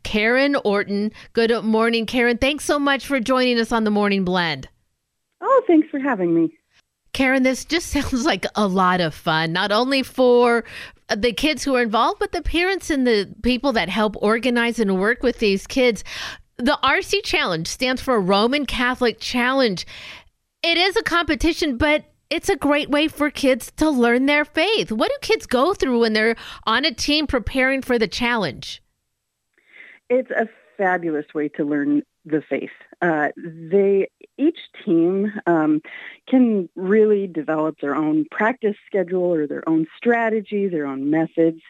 Karen Orton. Good morning, Karen. Thanks so much for joining us on the Morning Blend. Oh, thanks for having me. Karen, this just sounds like a lot of fun, not only for the kids who are involved, but the parents and the people that help organize and work with these kids. The RC Challenge stands for Roman Catholic Challenge. It is a competition, but it's a great way for kids to learn their faith. What do kids go through when they're on a team preparing for the challenge? It's a fabulous way to learn the faith. Uh, they each team um, can really develop their own practice schedule or their own strategy, their own methods.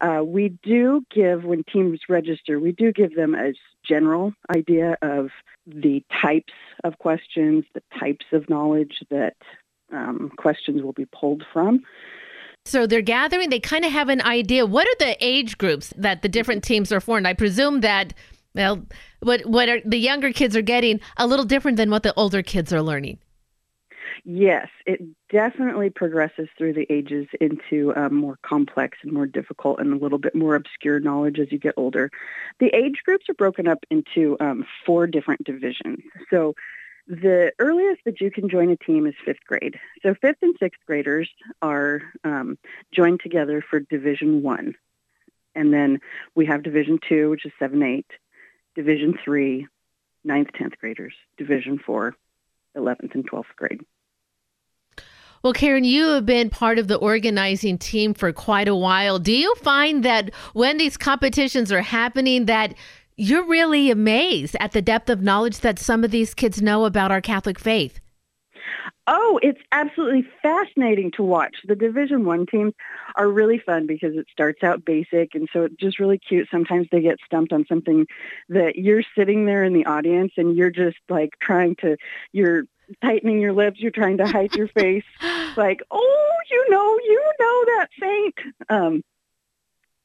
Uh, we do give when teams register, we do give them a general idea of the types of questions, the types of knowledge that um, questions will be pulled from. So they're gathering, they kind of have an idea. What are the age groups that the different teams are for? And I presume that, well, what, what are, the younger kids are getting a little different than what the older kids are learning. Yes, it definitely progresses through the ages into um, more complex and more difficult and a little bit more obscure knowledge as you get older. The age groups are broken up into um, four different divisions. So the earliest that you can join a team is fifth grade. So fifth and sixth graders are um, joined together for Division One, and then we have Division Two, which is seven, eight, Division Three, ninth, tenth graders, Division Four, eleventh and twelfth grade. Well, Karen, you have been part of the organizing team for quite a while. Do you find that when these competitions are happening that you're really amazed at the depth of knowledge that some of these kids know about our Catholic faith. Oh, it's absolutely fascinating to watch. The Division One teams are really fun because it starts out basic, and so it's just really cute. Sometimes they get stumped on something that you're sitting there in the audience, and you're just like trying to, you're tightening your lips, you're trying to hide your face, like, oh, you know, you know that saint. Um,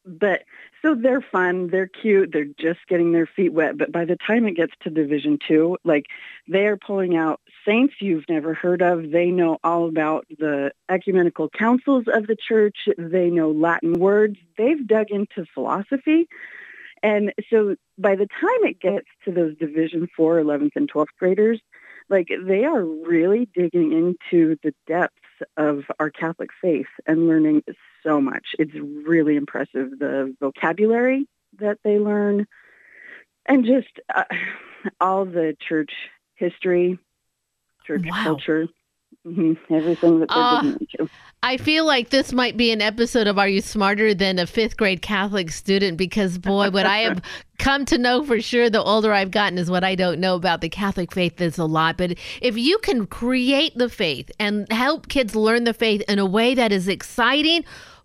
but so they're fun, they're cute, they're just getting their feet wet. But by the time it gets to Division Two, like they are pulling out saints you've never heard of. They know all about the ecumenical councils of the church. They know Latin words. They've dug into philosophy. And so by the time it gets to those Division 4, 11th, and 12th graders, like they are really digging into the depths of our Catholic faith and learning so much. It's really impressive the vocabulary that they learn and just uh, all the church history, church wow. culture. Mm-hmm. Everything that they're uh, into. I feel like this might be an episode of Are You Smarter Than a Fifth Grade Catholic Student? Because, boy, what I have come to know for sure the older I've gotten is what I don't know about the Catholic faith is a lot. But if you can create the faith and help kids learn the faith in a way that is exciting,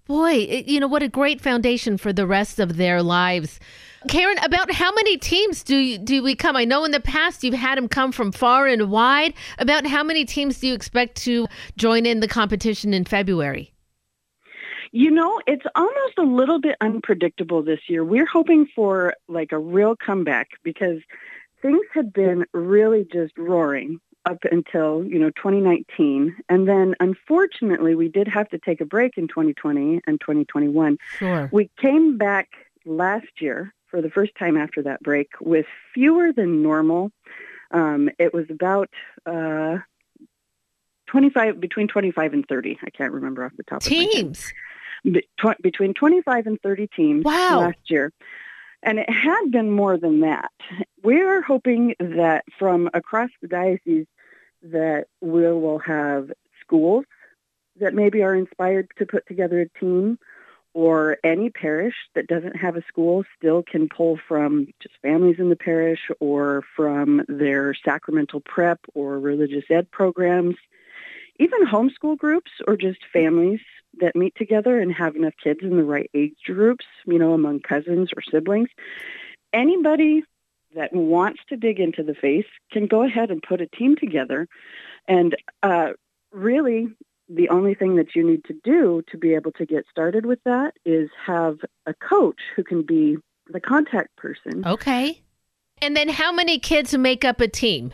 boy, it, you know, what a great foundation for the rest of their lives. Karen, about how many teams do you, do we come? I know in the past you've had them come from far and wide. About how many teams do you expect to join in the competition in February? You know, it's almost a little bit unpredictable this year. We're hoping for like a real comeback because things had been really just roaring up until, you know, 2019. And then unfortunately, we did have to take a break in 2020 and 2021. Sure. We came back last year for the first time after that break with fewer than normal. Um, it was about uh, 25, between 25 and 30. I can't remember off the top teams. of my head. Be- between 25 and 30 teams wow. last year. And it had been more than that. We're hoping that from across the diocese that we will have schools that maybe are inspired to put together a team or any parish that doesn't have a school still can pull from just families in the parish or from their sacramental prep or religious ed programs, even homeschool groups or just families that meet together and have enough kids in the right age groups, you know, among cousins or siblings. Anybody that wants to dig into the faith can go ahead and put a team together and uh, really the only thing that you need to do to be able to get started with that is have a coach who can be the contact person. Okay. And then how many kids make up a team?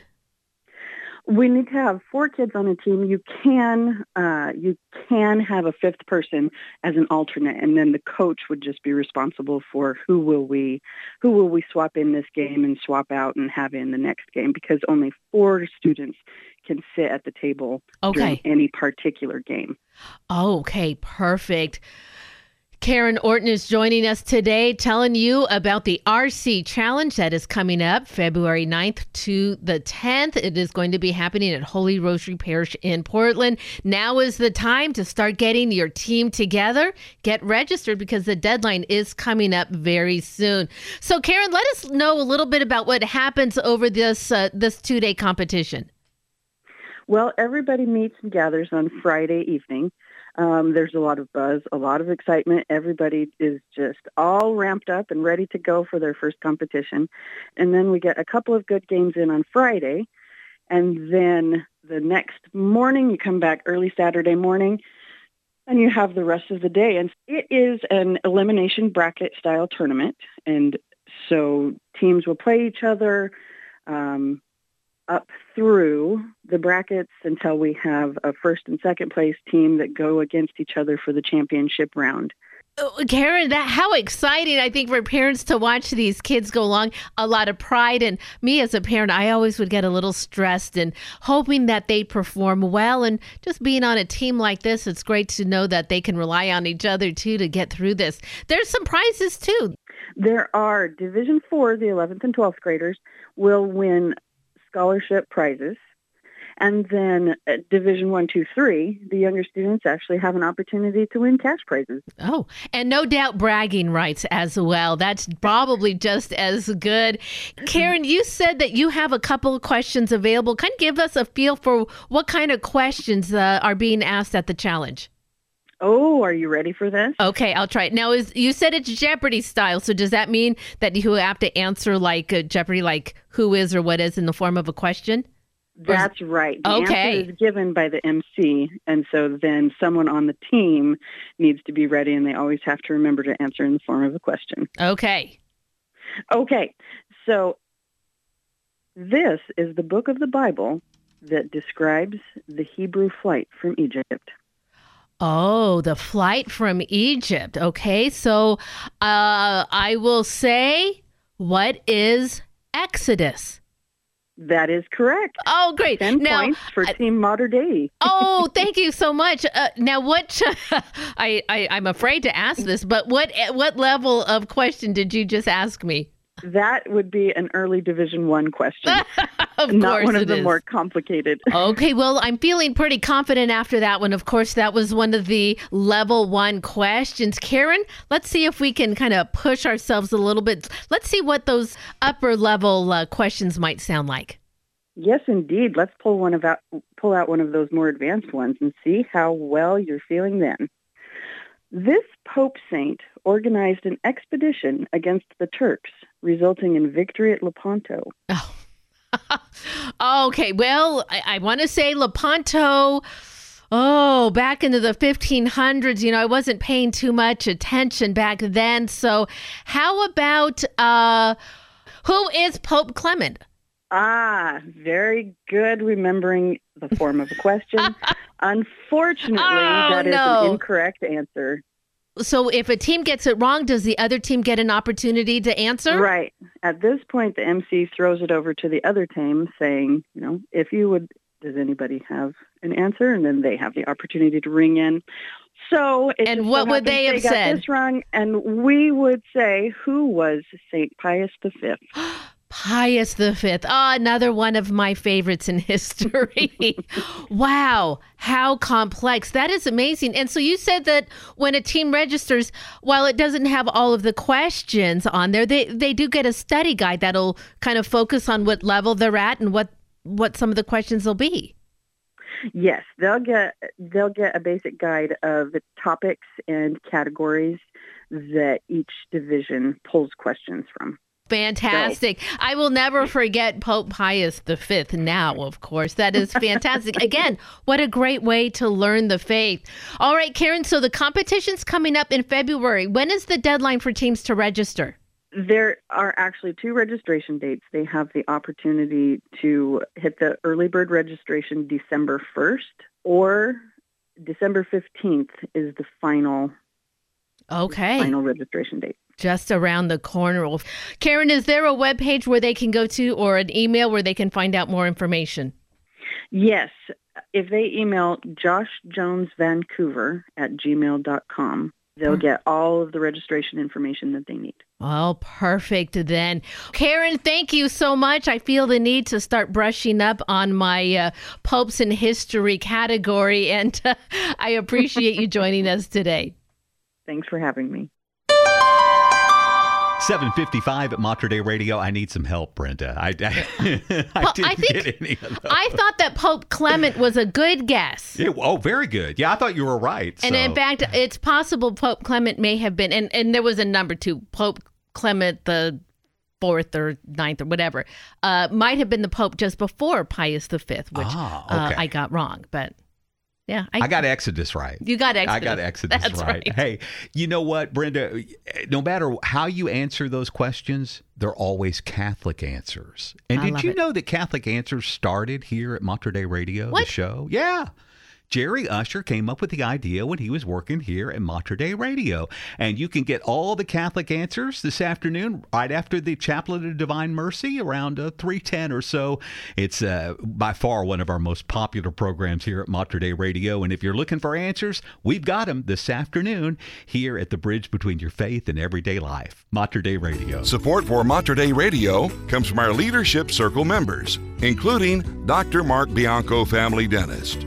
We need to have four kids on a team. You can uh, you can have a fifth person as an alternate, and then the coach would just be responsible for who will we who will we swap in this game and swap out and have in the next game because only four students can sit at the table okay. during any particular game. Okay, perfect. Karen Orton is joining us today, telling you about the RC Challenge that is coming up February 9th to the 10th. It is going to be happening at Holy Rosary Parish in Portland. Now is the time to start getting your team together. Get registered because the deadline is coming up very soon. So, Karen, let us know a little bit about what happens over this uh, this two day competition. Well, everybody meets and gathers on Friday evening. Um, there's a lot of buzz, a lot of excitement. Everybody is just all ramped up and ready to go for their first competition. And then we get a couple of good games in on Friday. And then the next morning, you come back early Saturday morning and you have the rest of the day. And it is an elimination bracket style tournament. And so teams will play each other. Um, up through the brackets until we have a first and second place team that go against each other for the championship round. Oh, Karen, that how exciting I think for parents to watch these kids go along. A lot of pride and me as a parent, I always would get a little stressed and hoping that they perform well and just being on a team like this, it's great to know that they can rely on each other too to get through this. There's some prizes too. There are Division 4, the 11th and 12th graders will win scholarship prizes. And then at Division One, Two, Three, the younger students actually have an opportunity to win cash prizes. Oh, and no doubt bragging rights as well. That's probably just as good. Karen, you said that you have a couple of questions available. Kind of give us a feel for what kind of questions uh, are being asked at the challenge. Oh, are you ready for this? Okay, I'll try it. Now, is you said it's Jeopardy style, so does that mean that you have to answer like uh, Jeopardy, like who is or what is in the form of a question? That's right. The Okay. answer is given by the MC, and so then someone on the team needs to be ready, and they always have to remember to answer in the form of a question. Okay. Okay, so this is the book of the Bible that describes the Hebrew flight from Egypt. Oh, the flight from Egypt. Okay, so uh, I will say, what is Exodus? That is correct. Oh, great. Ten Now, points for Team Mater Dei. oh, thank you so much. Uh, now, what? I, I I'm afraid to ask this, but what what level of question did you just ask me? That would be an early Division One question, Of not course one of the is. more complicated. Okay, well, I'm feeling pretty confident after that one. Of course, that was one of the level one questions. Karen, let's see if we can kind of push ourselves a little bit. Let's see what those upper level uh, questions might sound like. Yes, indeed. Let's pull one of out, pull out one of those more advanced ones and see how well you're feeling then. This Pope saint organized an expedition against the Turks, resulting in victory at Lepanto. Oh. okay, well, I, I want to say Lepanto. Oh, back into the 1500s, you know, I wasn't paying too much attention back then. So, how about uh who is Pope Clement? Ah, very good remembering the form of a question. Unfortunately, Oh, that is no. an incorrect answer. So, if a team gets it wrong, does the other team get an opportunity to answer? Right. At this point, the MC throws it over to the other team saying, you know, if you would, does anybody have an answer? And then they have the opportunity to ring in. So, And just so what would they have got said? This wrong, and we would say, who was Saint Pius V? Pius the Fifth. Oh, another one of my favorites in history. wow, how complex. That is amazing. And so you said that when a team registers, while it doesn't have all of the questions on there, they, they do get a study guide that'll kind of focus on what level they're at and what what some of the questions will be. Yes, they'll get they'll get a basic guide of the topics and categories that each division pulls questions from. Fantastic. I will never forget Pope Pius V now, of course. That is fantastic. Again, what a great way to learn the faith. All right, Karen, so the competition's coming up in February. When is the deadline for teams to register? There are actually two registration dates. They have the opportunity to hit the early bird registration December 1st or December 15th is the final Okay. final registration date. Just around the corner. Karen, is there a web page where they can go to or an email where they can find out more information? Yes, if they email Josh Jones Vancouver at gmail.com, They'll get all of the registration information that they need. Oh, perfect then. Karen, thank you so much. I feel the need to start brushing up on my uh, popes in history category, and uh, I appreciate you joining us today. Thanks for having me. 755 at Mater Dei Radio. I need some help, Brenda. I, I, I didn't I think- get any of those. I thought that Pope Clement was a good guess. Yeah, oh, very good. Yeah, I thought you were right. And so- in fact, it's possible Pope Clement may have been, and, and there was a number two, Pope Clement the fourth or ninth or whatever, uh, might have been the Pope just before Pius V, which Ah, uh. I got wrong. But yeah, I got Exodus right. You got Exodus. I got Exodus right. right. Hey, you know what, Brenda? No matter how you answer those questions, they're always Catholic answers. And I did you it. know that Catholic Answers started here at Mater Dei Radio, What? the show? Yeah. Jerry Usher came up with the idea when he was working here at Mater Dei Radio. And you can get all the Catholic answers this afternoon right after the Chaplet of Divine Mercy around uh, 310 or so. It's uh, by far one of our most popular programs here at Mater Dei Radio. And if you're looking for answers, we've got them this afternoon here at the bridge between your faith and everyday life. Mater Dei Radio. Support for Mater Dei Radio comes from our Leadership Circle members, including Dr. Mark Bianco, family dentist.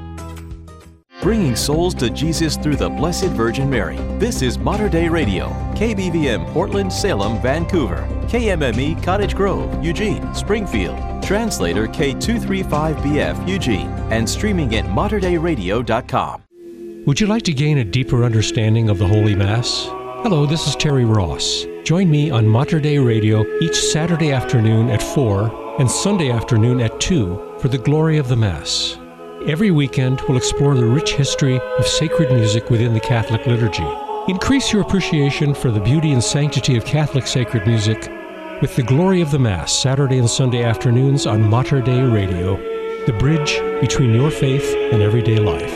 Bringing souls to Jesus through the Blessed Virgin Mary. This is Mater Dei Radio, KBVM Portland, Salem, Vancouver, KMME Cottage Grove, Eugene, Springfield, translator K235BF Eugene, and streaming at materDeiRadio.com. Would you like to gain a deeper understanding of the Holy Mass? Hello, this is Terry Ross. Join me on Mater Dei Radio each Saturday afternoon at 4 and Sunday afternoon at 2 for the glory of the Mass. Every weekend, we'll explore the rich history of sacred music within the Catholic liturgy. Increase your appreciation for the beauty and sanctity of Catholic sacred music with the glory of the Mass Saturday and Sunday afternoons on Mater Dei Radio, the bridge between your faith and everyday life.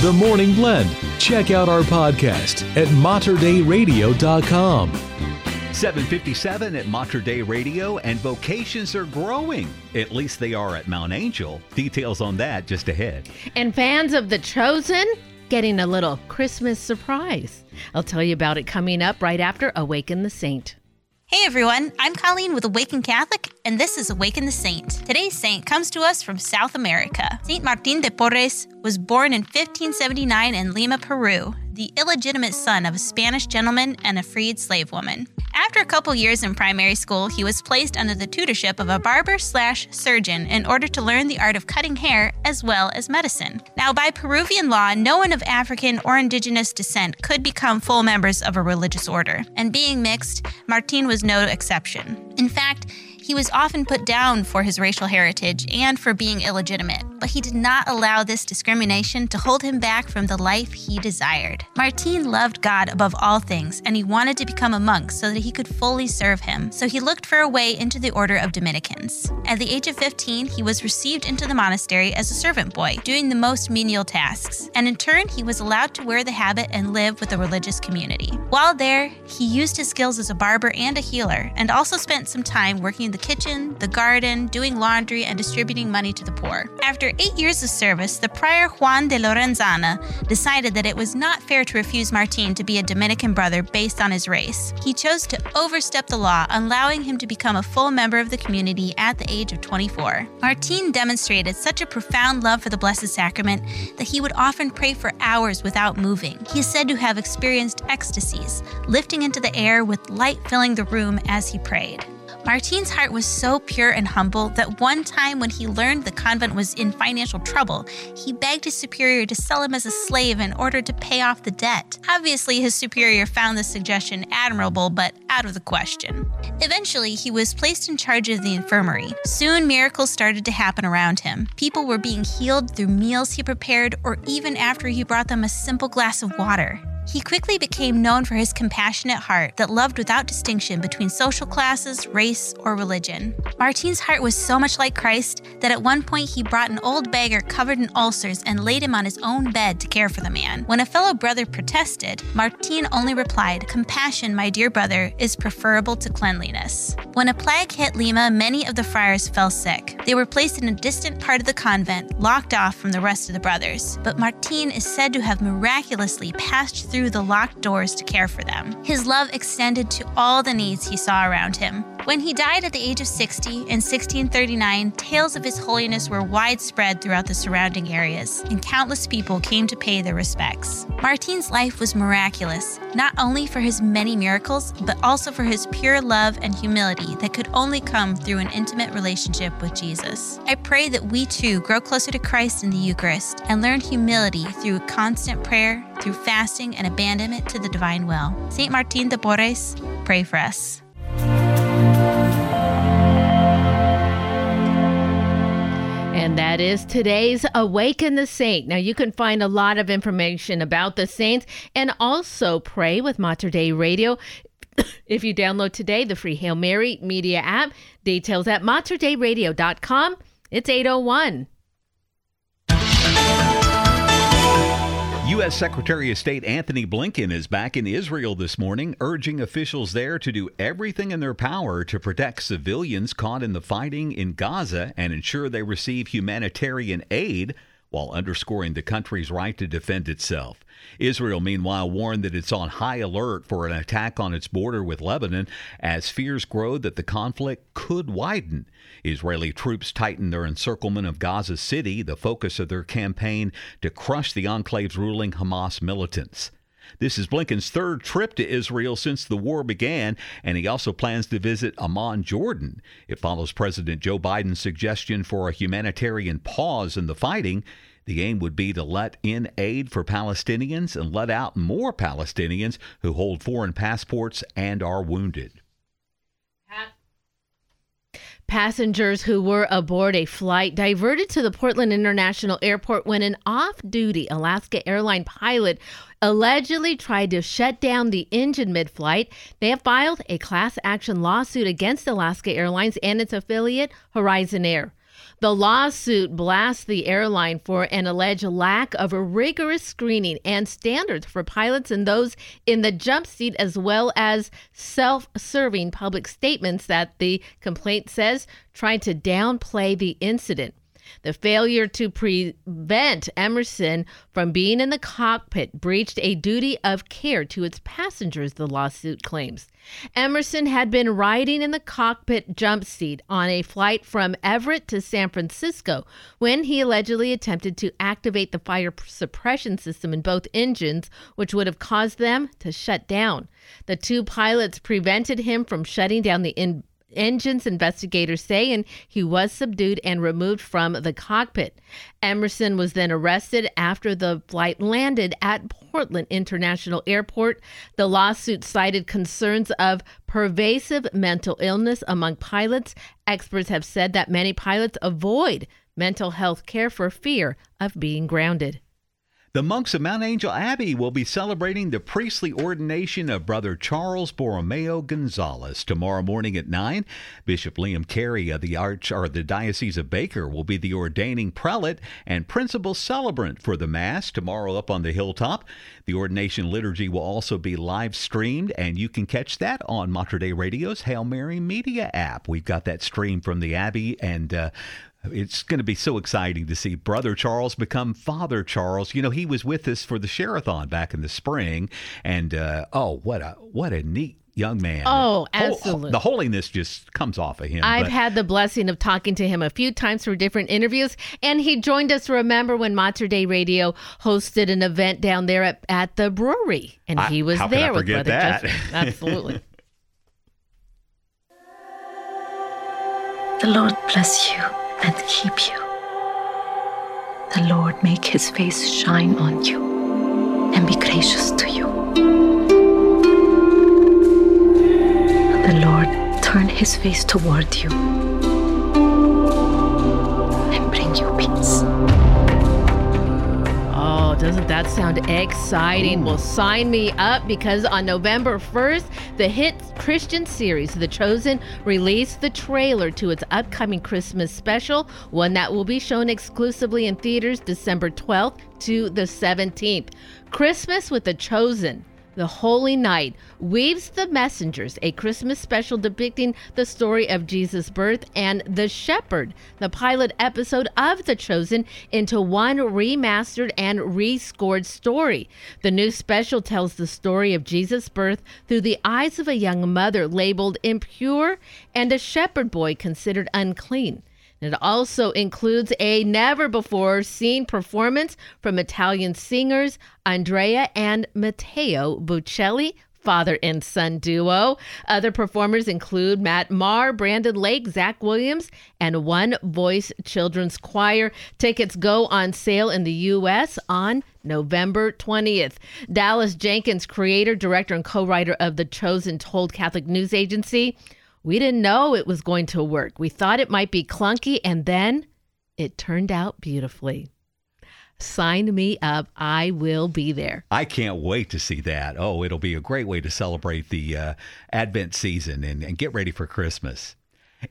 The Morning Blend. Check out our podcast at materdeiradio.com. 757 at Mater Dei Radio, and vocations are growing. At least they are at Mount Angel. Details on that just ahead. And fans of The Chosen getting a little Christmas surprise. I'll tell you about it coming up right after Awaken the Saint. Hey everyone, I'm Colleen with Awaken Catholic, and this is Awaken the Saint. Today's saint comes to us from South America. Saint Martin de Porres was born in 1579 in Lima, Peru, the illegitimate son of a Spanish gentleman and a freed slave woman. After a couple years in primary school, he was placed under the tutorship of a barber slash surgeon in order to learn the art of cutting hair as well as medicine. Now, by Peruvian law, no one of African or indigenous descent could become full members of a religious order, and being mixed, Martin was no exception. In fact, he was often put down for his racial heritage and for being illegitimate, but he did not allow this discrimination to hold him back from the life he desired. Martin loved God above all things, and he wanted to become a monk so that he could fully serve him. So he looked for a way into the order of Dominicans. At the age of 15, he was received into the monastery as a servant boy, doing the most menial tasks, and in turn, he was allowed to wear the habit and live with the religious community. While there, he used his skills as a barber and a healer, and also spent some time working in the kitchen, the garden, doing laundry, and distributing money to the poor. After eight years of service, the prior Juan de Lorenzana decided that it was not fair to refuse Martin to be a Dominican brother based on his race. He chose to overstep the law, allowing him to become a full member of the community at the age of 24. Martin demonstrated such a profound love for the Blessed Sacrament that he would often pray for hours without moving. He is said to have experienced ecstasies, lifting into the air with light filling the room as he prayed. Martin's heart was so pure and humble that one time when he learned the convent was in financial trouble, he begged his superior to sell him as a slave in order to pay off the debt. Obviously, his superior found this suggestion admirable, but out of the question. Eventually, he was placed in charge of the infirmary. Soon, miracles started to happen around him. People were being healed through meals he prepared or even after he brought them a simple glass of water. He quickly became known for his compassionate heart that loved without distinction between social classes, race, or religion. Martin's heart was so much like Christ that at one point he brought an old beggar covered in ulcers and laid him on his own bed to care for the man. When a fellow brother protested, Martin only replied, Compassion, my dear brother, is preferable to cleanliness. When a plague hit Lima, many of the friars fell sick. They were placed in a distant part of the convent, locked off from the rest of the brothers. But Martin is said to have miraculously passed through the locked doors to care for them. His love extended to all the needs he saw around him. When he died at the age of 60 in 1639, tales of his holiness were widespread throughout the surrounding areas, and countless people came to pay their respects. Martin's life was miraculous, not only for his many miracles, but also for his pure love and humility that could only come through an intimate relationship with Jesus. I pray that we too grow closer to Christ in the Eucharist and learn humility through constant prayer, through fasting, and abandonment to the divine will. St. Martin de Porres, pray for us. And mm. that is today's Awaken the Saint. Now, you can find a lot of information about the saints and also pray with Mater Dei Radio. if you download today the free Hail Mary media app, details at materdeiradio.com. It's 801. U.S. Secretary of State Antony Blinken is back in Israel this morning, urging officials there to do everything in their power to protect civilians caught in the fighting in Gaza and ensure they receive humanitarian aid while underscoring the country's right to defend itself. Israel, meanwhile, warned that it's on high alert for an attack on its border with Lebanon as fears grow that the conflict could widen. Israeli troops tighten their encirclement of Gaza City, the focus of their campaign to crush the enclave's ruling Hamas militants. This is Blinken's third trip to Israel since the war began, and he also plans to visit Amman, Jordan. It follows President Joe Biden's suggestion for a humanitarian pause in the fighting. The aim would be to let in aid for Palestinians and let out more Palestinians who hold foreign passports and are wounded. Passengers who were aboard a flight diverted to the Portland International Airport when an off duty Alaska airline pilot allegedly tried to shut down the engine mid flight. They have filed a class action lawsuit against Alaska Airlines and its affiliate, Horizon Air. The lawsuit blasts the airline for an alleged lack of a rigorous screening and standards for pilots and those in the jump seat, as well as self serving public statements that the complaint says tried to downplay the incident. The failure to prevent Emerson from being in the cockpit breached a duty of care to its passengers, the lawsuit claims. Emerson had been riding in the cockpit jump seat on a flight from Everett to San Francisco when he allegedly attempted to activate the fire suppression system in both engines, which would have caused them to shut down. The two pilots prevented him from shutting down the in- engines, investigators say, and he was subdued and removed from the cockpit. Emerson was then arrested after the flight landed at Portland International Airport. The lawsuit cited concerns of pervasive mental illness among pilots. Experts have said that many pilots avoid mental health care for fear of being grounded. The monks of Mount Angel Abbey will be celebrating the priestly ordination of Brother Charles Borromeo Gonzalez tomorrow morning at 9. Bishop Liam Cary of the Arch or the Diocese of Baker will be the ordaining prelate and principal celebrant for the Mass tomorrow up on the hilltop. The ordination liturgy will also be live streamed, and you can catch that on Mater Dei Radio's Hail Mary Media app. We've got that stream from the Abbey, and uh, it's going to be so exciting to see Brother Charles become Father Charles. You know, he was with us for the Sherathon back in the spring, and uh, oh, what a what a neat young man. Oh, absolutely. the holiness just comes off of him. I've but- had the blessing of talking to him a few times for different interviews, and he joined us. Remember when Mater Dei Radio hosted an event down there at, at the brewery, and I- he was how could I there with Brother that? Justin. Absolutely. The Lord bless you and keep you. The Lord make his face shine on you and be gracious to you. The Lord turn his face toward you Doesn't that sound exciting? Well, sign me up because on November 1st, the hit Christian series, The Chosen, released the trailer to its upcoming Christmas special, one that will be shown exclusively in theaters December 12th to the 17th. Christmas with The Chosen. The Holy Night weaves The Messengers, a Christmas special depicting the story of Jesus' birth, and The Shepherd, the pilot episode of The Chosen, into one remastered and rescored story. The new special tells the story of Jesus' birth through the eyes of a young mother labeled impure and a shepherd boy considered unclean. It also includes a never before seen performance from Italian singers Andrea and Matteo Bocelli, father and son duo. Other performers include Matt Maher, Brandon Lake, Zach Williams, and One Voice Children's Choir. Tickets go on sale in the U.S. on November 20th. Dallas Jenkins, creator, director, and co writer of The Chosen, told Catholic News Agency. We didn't know it was going to work. We thought it might be clunky, and then it turned out beautifully. Sign me up. I will be there. I can't wait to see that. Oh, it'll be a great way to celebrate the uh, Advent season and, and get ready for Christmas.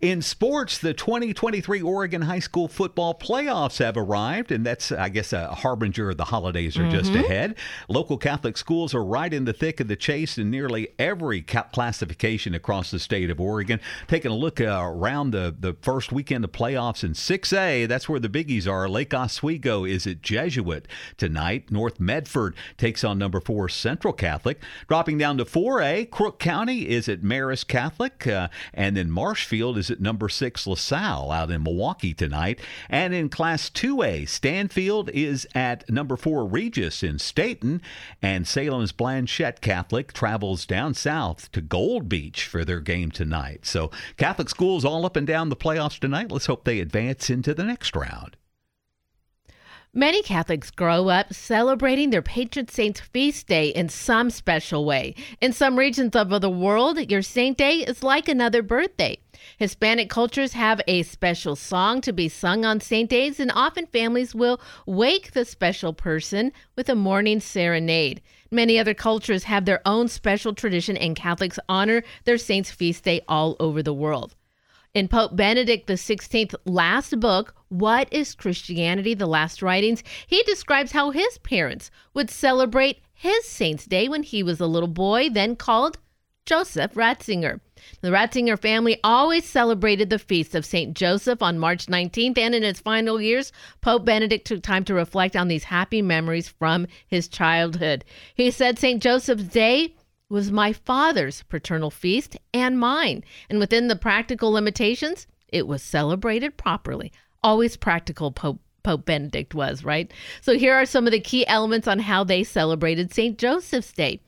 In sports, the 2023 Oregon High School football playoffs have arrived, and that's, I guess, a harbinger of the holidays are just Mhm. ahead. Local Catholic schools are right in the thick of the chase in nearly every ca- classification across the state of Oregon. Taking a look uh, around the, the first weekend of playoffs in 6A, that's where the biggies are. Lake Oswego is at Jesuit tonight. North Medford takes on number four Central Catholic. Dropping down to 4A, Crook County is at Marist Catholic, uh, and then Marshfield is at number six LaSalle out in Milwaukie tonight. And in Class 2A, Stanfield is at number four Regis in Stayton, and Salem's Blanchet Catholic travels down south to Gold Beach for their game tonight. So Catholic schools all up and down the playoffs tonight. Let's hope they advance into the next round. Many Catholics grow up celebrating their patron saint's feast day in some special way. In some regions of the world, your saint day is like another birthday. Hispanic cultures have a special song to be sung on saint days, and often families will wake the special person with a morning serenade. Many other cultures have their own special tradition, and Catholics honor their saint's feast day all over the world. In Pope Benedict XVI's last book, What is Christianity? The Last Writings, he describes how his parents would celebrate his Saint's Day when he was a little boy, then called Joseph Ratzinger. The Ratzinger family always celebrated the feast of St. Joseph on March 19th, and in its final years, Pope Benedict took time to reflect on these happy memories from his childhood. He said St. Joseph's Day was my father's paternal feast and mine. And within the practical limitations, it was celebrated properly. Always practical, Pope. Pope Benedict was, right? So here are some of the key elements on how they celebrated St. Joseph's Day.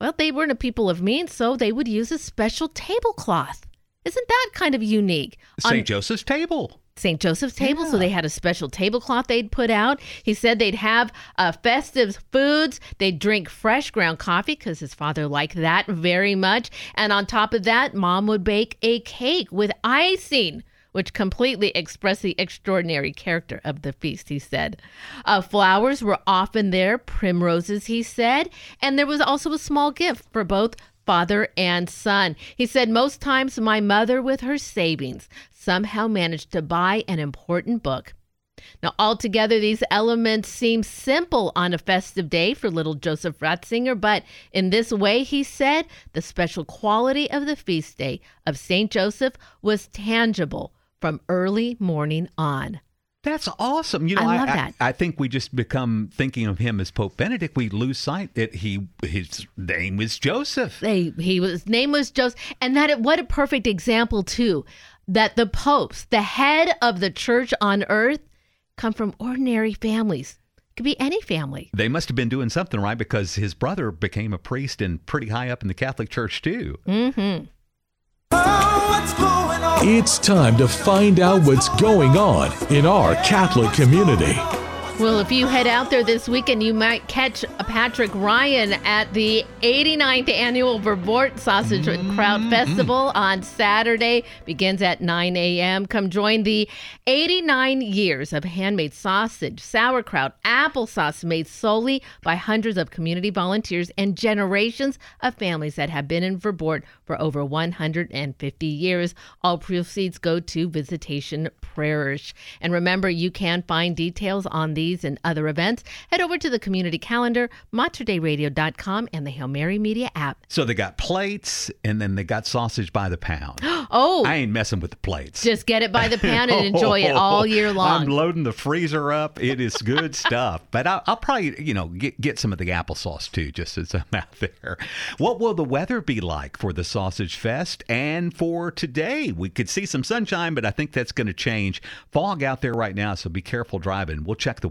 Well, they weren't a people of means, so they would use a special tablecloth. Isn't that kind of unique? St. Joseph's table. St. Joseph's table. So they had a special tablecloth they'd put out. He said they'd have uh, festive foods. They'd drink fresh ground coffee because his father liked that very much. And on top of that, mom would bake a cake with icing. Which completely expressed the extraordinary character of the feast, he said. Uh, flowers were often there, primroses, he said. And there was also a small gift for both father and son. He said, Most times my mother, with her savings, somehow managed to buy an important book. Now, altogether, these elements seem simple on a festive day for little Joseph Ratzinger, but in this way, he said, the special quality of the feast day of St. Joseph was tangible from early morning on. That's awesome. You know, I I, love I- that. I, think we just become thinking of him as Pope Benedict. We lose sight that he his name was Joseph. They, he was his name was Joseph, and that what a perfect example too, that the popes, the head of the church on earth, come from ordinary families. Could be any family. They must have been doing something right because his brother became a priest and pretty high up in the Catholic Church too. Mm-hmm. It's time to find out what's going on in our Catholic community. Well, if you head out there this weekend, you might catch Patrick Ryan at the 89th annual Verboort Sausage mm-hmm. Kraut Festival on Saturday. Begins at 9 a.m. Come join the 89 years of handmade sausage, sauerkraut, applesauce made solely by hundreds of community volunteers and generations of families that have been in Verboort for over 150 years. All proceeds go to Visitation Parish. And remember, you can find details on and other events. Head over to the community calendar, materdeiradio.com, and the Hail Mary Media app. So they got plates and then they got sausage by the pound. oh. I ain't messing with the plates. Just get it by the pound and enjoy it all year long. I'm loading the freezer up. It is good stuff. But I'll, I'll, probably, you know, get, get some of the applesauce too, just as I'm out there. What will the weather be like for the Sausage Fest and for today? We could see some sunshine, but I think that's going to change. Fog out there right now, so be careful driving. We'll check the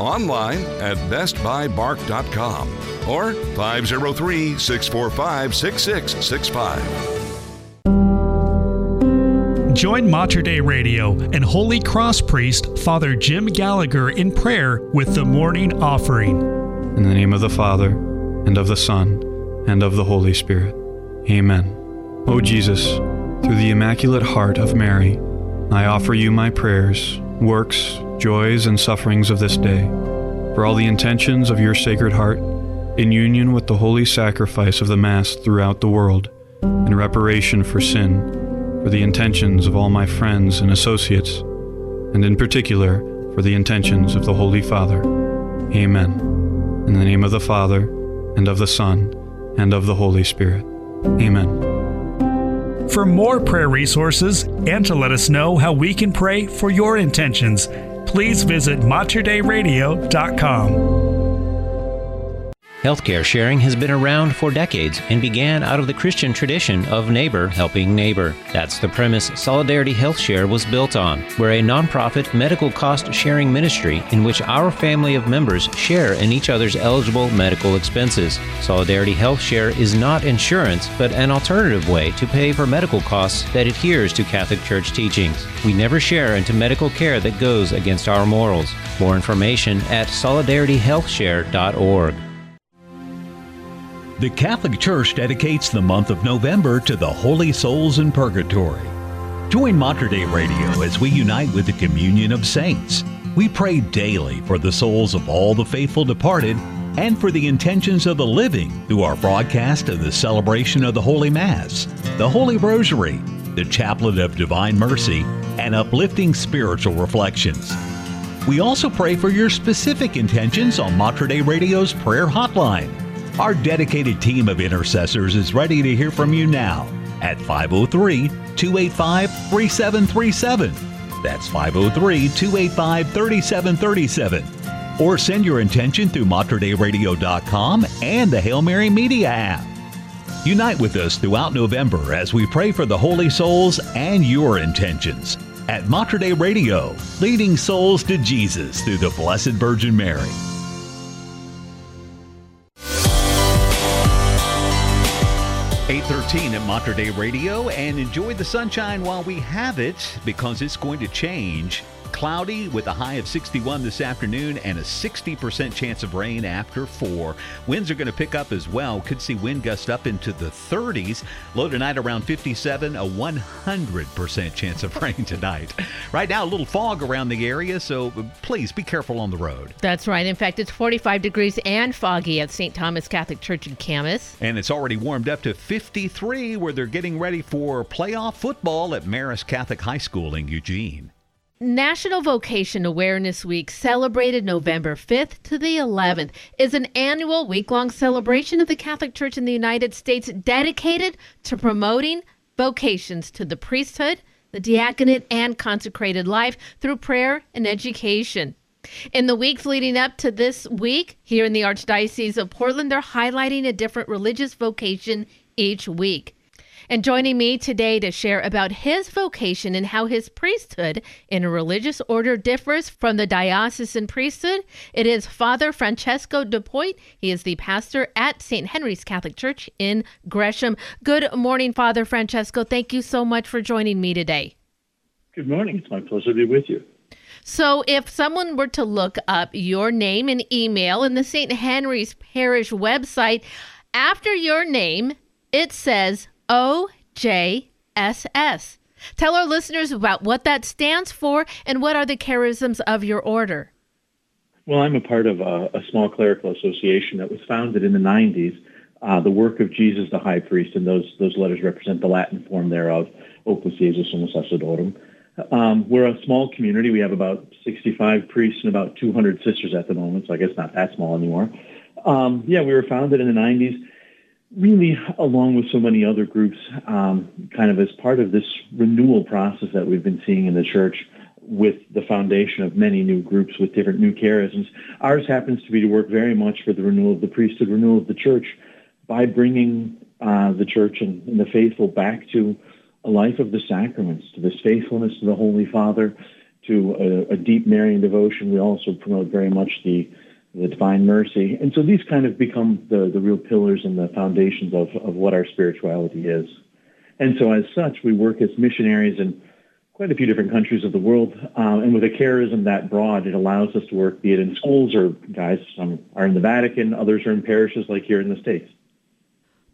Online at bestbuybark.com or 503 645 6665. Join Mater Dei Radio and Holy Cross priest Father Jim Gallagher in prayer with the morning offering. In the name of the Father, and of the Son, and of the Holy Spirit. Amen. O Jesus, through the Immaculate Heart of Mary, I offer you my prayers, works, joys, and sufferings of this day, for all the intentions of your Sacred Heart, in union with the holy sacrifice of the Mass throughout the world, in reparation for sin for the intentions of all my friends and associates, and in particular for the intentions of the Holy Father. Amen. In the name of the Father, and of the Son, and of the Holy Spirit. Amen. For more prayer resources and to let us know how we can pray for your intentions, please visit materdeiradio.com. Healthcare sharing has been around for decades and began out of the Christian tradition of neighbor helping neighbor. That's the premise Solidarity Health Share was built on. We're a nonprofit medical cost sharing ministry in which our family of members share in each other's eligible medical expenses. Solidarity Health Share is not insurance, but an alternative way to pay for medical costs that adheres to Catholic Church teachings. We never share into medical care that goes against our morals. More information at solidarityhealthshare.org. The Catholic Church dedicates the month of November to the holy souls in purgatory. Join Mater Dei Radio as we unite with the communion of saints. We pray daily for the souls of all the faithful departed and for the intentions of the living through our broadcast of the celebration of the Holy Mass, the Holy Rosary, the Chaplet of Divine Mercy, and uplifting spiritual reflections. We also pray for your specific intentions on Mater Dei Radio's prayer hotline our dedicated team of intercessors is ready to hear from you now at 503 285 3737. That's 503 285 3737. Or send your intention through materdeiradio.com and the Hail Mary Media app. Unite with us throughout November as we pray for the holy souls and your intentions at Mater Dei Radio, leading souls to Jesus through the Blessed Virgin Mary. 813 at Mater Dei Radio and enjoy the sunshine while we have it because it's going to change Cloudy with a high of 61 this afternoon and a 60% chance of rain after 4. Winds are going to pick up as well. Could see wind gusts up into the 30s. Low tonight around 57, a 100% chance of rain tonight. Right now, a little fog around the area, so uh, please be careful on the road. That's right. In fact, it's 45 degrees and foggy at St. Thomas Catholic Church in Camas. And it's already warmed up to 53 where they're getting ready for playoff football at Marist Catholic High School in Eugene. National Vocation Awareness Week, celebrated November 5th to the 11th, is an annual week long celebration of the Catholic Church in the United States dedicated to promoting vocations to the priesthood, the diaconate, and consecrated life through prayer and education. In the weeks leading up to this week, here in the Archdiocese of Portland, they're highlighting a different religious vocation each week. And joining me today to share about his vocation and how his priesthood in a religious order differs from the diocesan priesthood, it is Father Francesco Dupuit. He is the pastor at St. Henry's Catholic Church in Gresham. Good morning, Father Francesco. Thank you so much for joining me today. Good morning. It's my pleasure to be with you. So, if someone were to look up your name and email in the St. Henry's Parish website, after your name, it says OJSS. Tell our listeners about what that stands for and what are the charisms of your order. Well, I'm a part of a, a small clerical association that was founded in the 90s. Uh, the work of Jesus the High Priest, and those those letters represent the Latin form thereof, Opus Jesus Summo Sacerdotum. Um, we're a small community. We have about 65 priests and about 200 sisters at the moment, so I guess not that small anymore. Um, yeah, we were founded in the 90s, really along with so many other groups, um, kind of as part of this renewal process that we've been seeing in the church with the foundation of many new groups with different new charisms. Ours happens to be to work very much for the renewal of the priesthood, renewal of the church, by bringing uh, the church and, and the faithful back to a life of the sacraments, to this faithfulness to the Holy Father, to a, a, deep Marian devotion. We also promote very much the, the divine mercy. And so these kind of become the, the real pillars and the foundations of, of what our spirituality is. And so as such, we work as missionaries in quite a few different countries of the world. Um, and with a charism that broad, it allows us to work, be it in schools or guys, some are in the Vatican, others are in parishes like here in the States.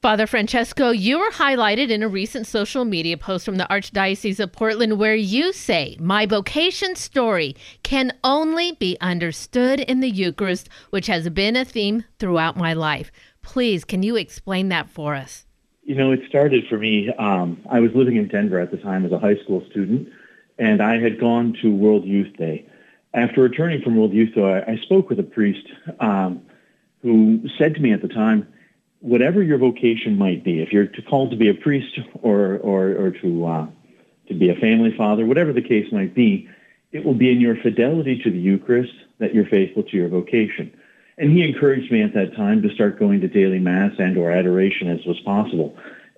Father Francesco, you were highlighted in a recent social media post from the Archdiocese of Portland where you say, My vocation story can only be understood in the Eucharist, which has been a theme throughout my life. Please, can you explain that for us? You know, it started for me. Um, I was living in Denver at the time as a high school student, and I had gone to World Youth Day. After returning from World Youth Day, I, I spoke with a priest um, who said to me at the time, whatever your vocation might be, if you're called to be a priest or or, or to uh, to be a family father, whatever the case might be, it will be in your fidelity to the Eucharist that you're faithful to your vocation. And he encouraged me at that time to start going to daily mass and or adoration as was possible.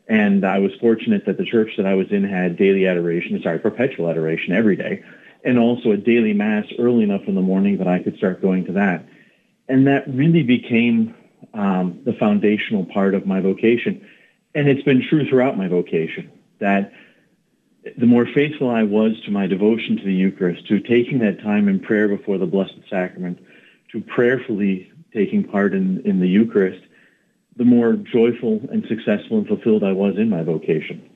And I was fortunate that the church that I was in had daily adoration, sorry, perpetual adoration every day, and also a daily mass early enough in the morning that I could start going to that. And that really became um, the foundational part of my vocation. And it's been true throughout my vocation that the more faithful I was to my devotion to the Eucharist, to taking that time in prayer before the Blessed Sacrament, to prayerfully taking part in, in the Eucharist, the more joyful and successful and fulfilled I was in my vocation.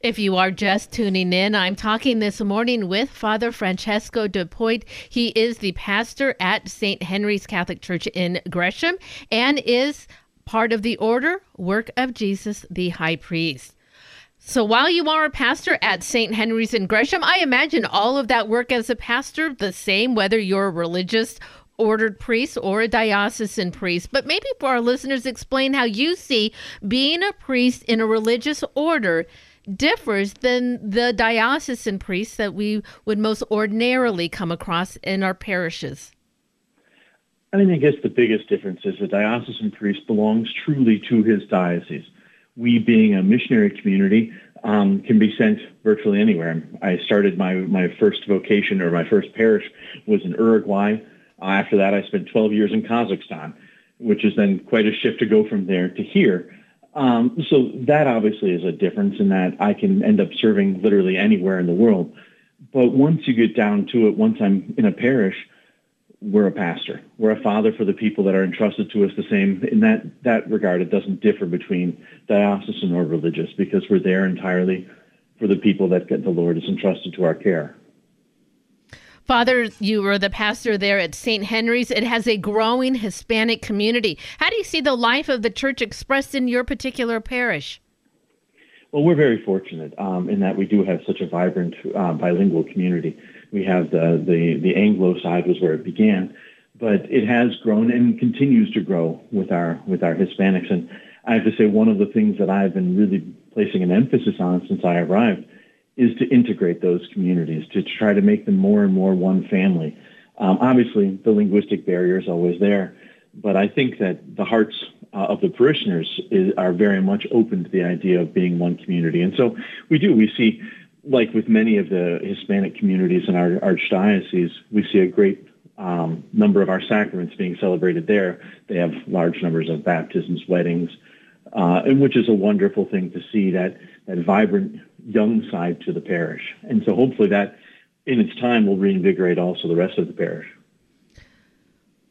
If you are just tuning in, I'm talking this morning with Father Francesco Dupuit. He is the pastor at St. Henry's Catholic Church in Gresham and is part of the order Work of Jesus the High Priest. So while you are a pastor at St. Henry's in Gresham, I imagine all of that work as a pastor the same, whether you're a religious ordered priest or a diocesan priest. But maybe for our listeners, explain how you see being a priest in a religious order differs than the diocesan priests that we would most ordinarily come across in our parishes? I mean, I guess the biggest difference is the diocesan priest belongs truly to his diocese. We, being a missionary community, um, can be sent virtually anywhere. I started my, my first vocation or my first parish was in Uruguay. Uh, after that, I spent 12 years in Kazakhstan, which is then quite a shift to go from there to here. Um, so that obviously is a difference in that I can end up serving literally anywhere in the world. But once you get down to it, once I'm in a parish, we're a pastor. We're a father for the people that are entrusted to us the same. In that, that regard, it doesn't differ between diocesan or religious because we're there entirely for the people that the Lord has entrusted to our care. Father, you were the pastor there at St. Henry's. It has a growing Hispanic community. How do you see the life of the church expressed in your particular parish? Well, we're very fortunate um, in that we do have such a vibrant uh, bilingual community. We have the, the, the Anglo side was where it began, but it has grown and continues to grow with our with our Hispanics. And I have to say, one of the things that I've been really placing an emphasis on since I arrived is to integrate those communities, to try to make them more and more one family. Um, obviously, the linguistic barrier is always there, but I think that the hearts uh, of the parishioners is, are very much open to the idea of being one community. And so we do. We see, like with many of the Hispanic communities in our archdiocese, we see a great um, number of our sacraments being celebrated there. They have large numbers of baptisms, weddings, uh, and which is a wonderful thing to see that that vibrant young side to the parish. And so hopefully that, in its time, will reinvigorate also the rest of the parish.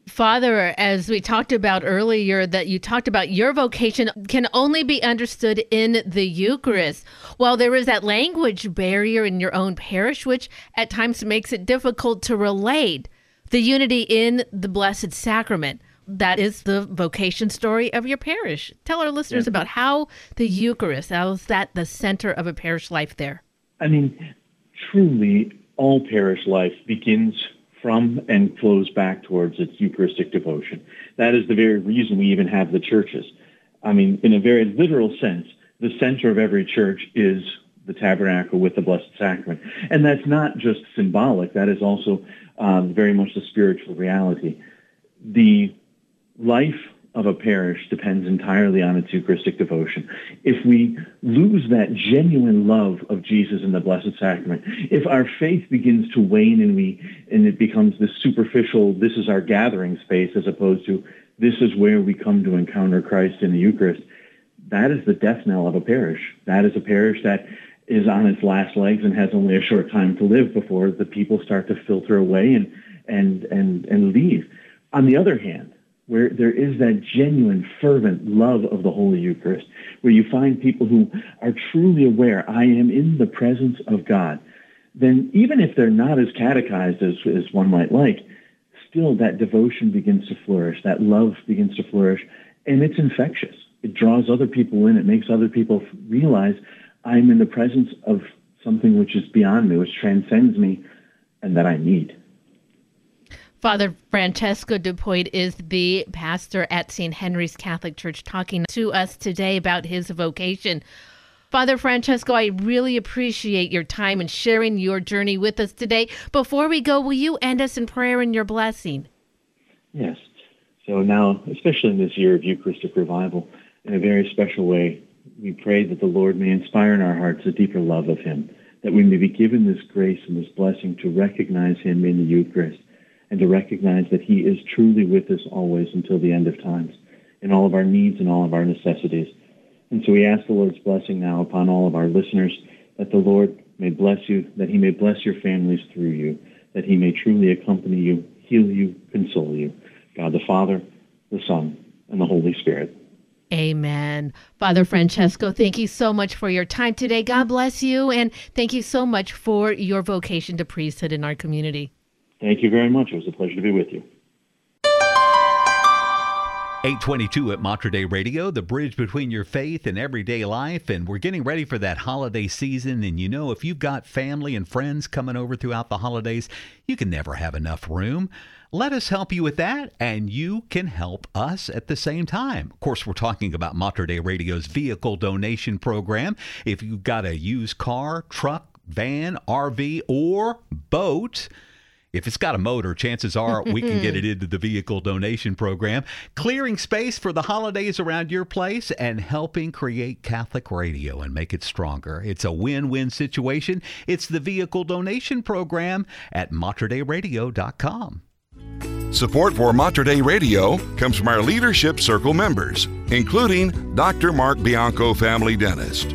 Father, as we talked about earlier, that you talked about your vocation can only be understood in the Eucharist. While there is that language barrier in your own parish, which at times makes it difficult to relate the unity in the Blessed Sacrament. That is the vocation story of your parish. Tell our listeners yeah. about how the Eucharist, how is that the center of a parish life there? I mean, truly, all parish life begins from and flows back towards its Eucharistic devotion. That is the very reason we even have the churches. I mean, in a very literal sense, the center of every church is the tabernacle with the Blessed Sacrament. And that's not just symbolic, that is also um, very much the spiritual reality. The life of a parish depends entirely on its Eucharistic devotion. If we lose that genuine love of Jesus in the Blessed Sacrament, if our faith begins to wane and we and it becomes this superficial, this is our gathering space, as opposed to this is where we come to encounter Christ in the Eucharist, that is the death knell of a parish. That is a parish that is on its last legs and has only a short time to live before the people start to filter away and and and and leave. On the other hand, where there is that genuine, fervent love of the Holy Eucharist, where you find people who are truly aware, I am in the presence of God, then even if they're not as catechized as, as one might like, still that devotion begins to flourish, that love begins to flourish, and it's infectious. It draws other people in. It makes other people realize I'm in the presence of something which is beyond me, which transcends me, and that I need. Father Francesco Dupuy is the pastor at St. Henry's Catholic Church talking to us today about his vocation. Father Francesco, I really appreciate your time and sharing your journey with us today. Before we go, will you end us in prayer and your blessing? Yes. So now, especially in this year of Eucharistic revival, in a very special way, we pray that the Lord may inspire in our hearts a deeper love of him, that we may be given this grace and this blessing to recognize him in the Eucharist and to recognize that He is truly with us always until the end of times, in all of our needs and all of our necessities. And so we ask the Lord's blessing now upon all of our listeners, that the Lord may bless you, that He may bless your families through you, that He may truly accompany you, heal you, console you. God the Father, the Son, and the Holy Spirit. Amen. Father Francesco, thank you so much for your time today. God bless you, and thank you so much for your vocation to priesthood in our community. Thank you very much. It was a pleasure to be with you. 822 at Mater Dei Radio, the bridge between your faith and everyday life. And we're getting ready for that holiday season. And you know, if you've got family and friends coming over throughout the holidays, you can never have enough room. Let us help you with that, and you can help us at the same time. Of course, we're talking about Mater Dei Radio's vehicle donation program. If you've got a used car, truck, van, RV, or boat, if it's got a motor, chances are we can get it into the vehicle donation program, clearing space for the holidays around your place and helping create Catholic radio and make it stronger. It's a win win situation. It's the vehicle donation program at materdeiradio.com. Support for Mater Dei Radio comes from our Leadership Circle members, including Dr. Mark Bianco, family dentist.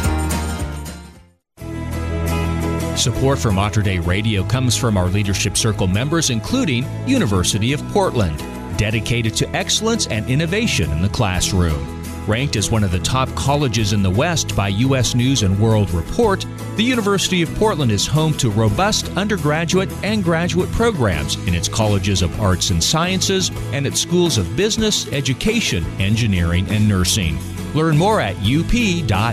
Support for Mater Dei Radio comes from our Leadership Circle members, including University of Portland, dedicated to excellence and innovation in the classroom. Ranked as one of the top colleges in the West by U.S. News and World Report, the University of Portland is home to robust undergraduate and graduate programs in its colleges of arts and sciences and its schools of business, education, engineering, and nursing. Learn more at up.edu.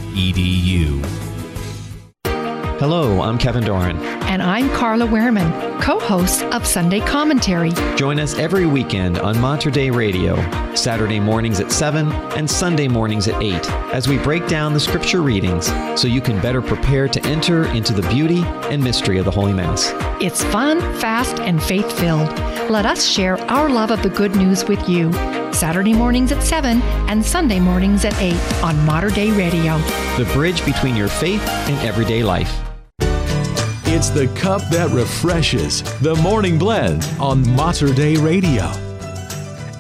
Hello, I'm Kevin Doran. And I'm Carla Wehrman, co host of Sunday Commentary. Join us every weekend on Mater Dei Radio, Saturday mornings at 7 and Sunday mornings at 8, as we break down the scripture readings so you can better prepare to enter into the beauty and mystery of the Holy Mass. It's fun, fast, and faith filled. Let us share our love of the good news with you. Saturday mornings at 7 and Sunday mornings at 8 on Mater Dei Radio. The bridge between your faith and everyday life. It's the cup that refreshes. The Morning Blend on Mater Dei Radio.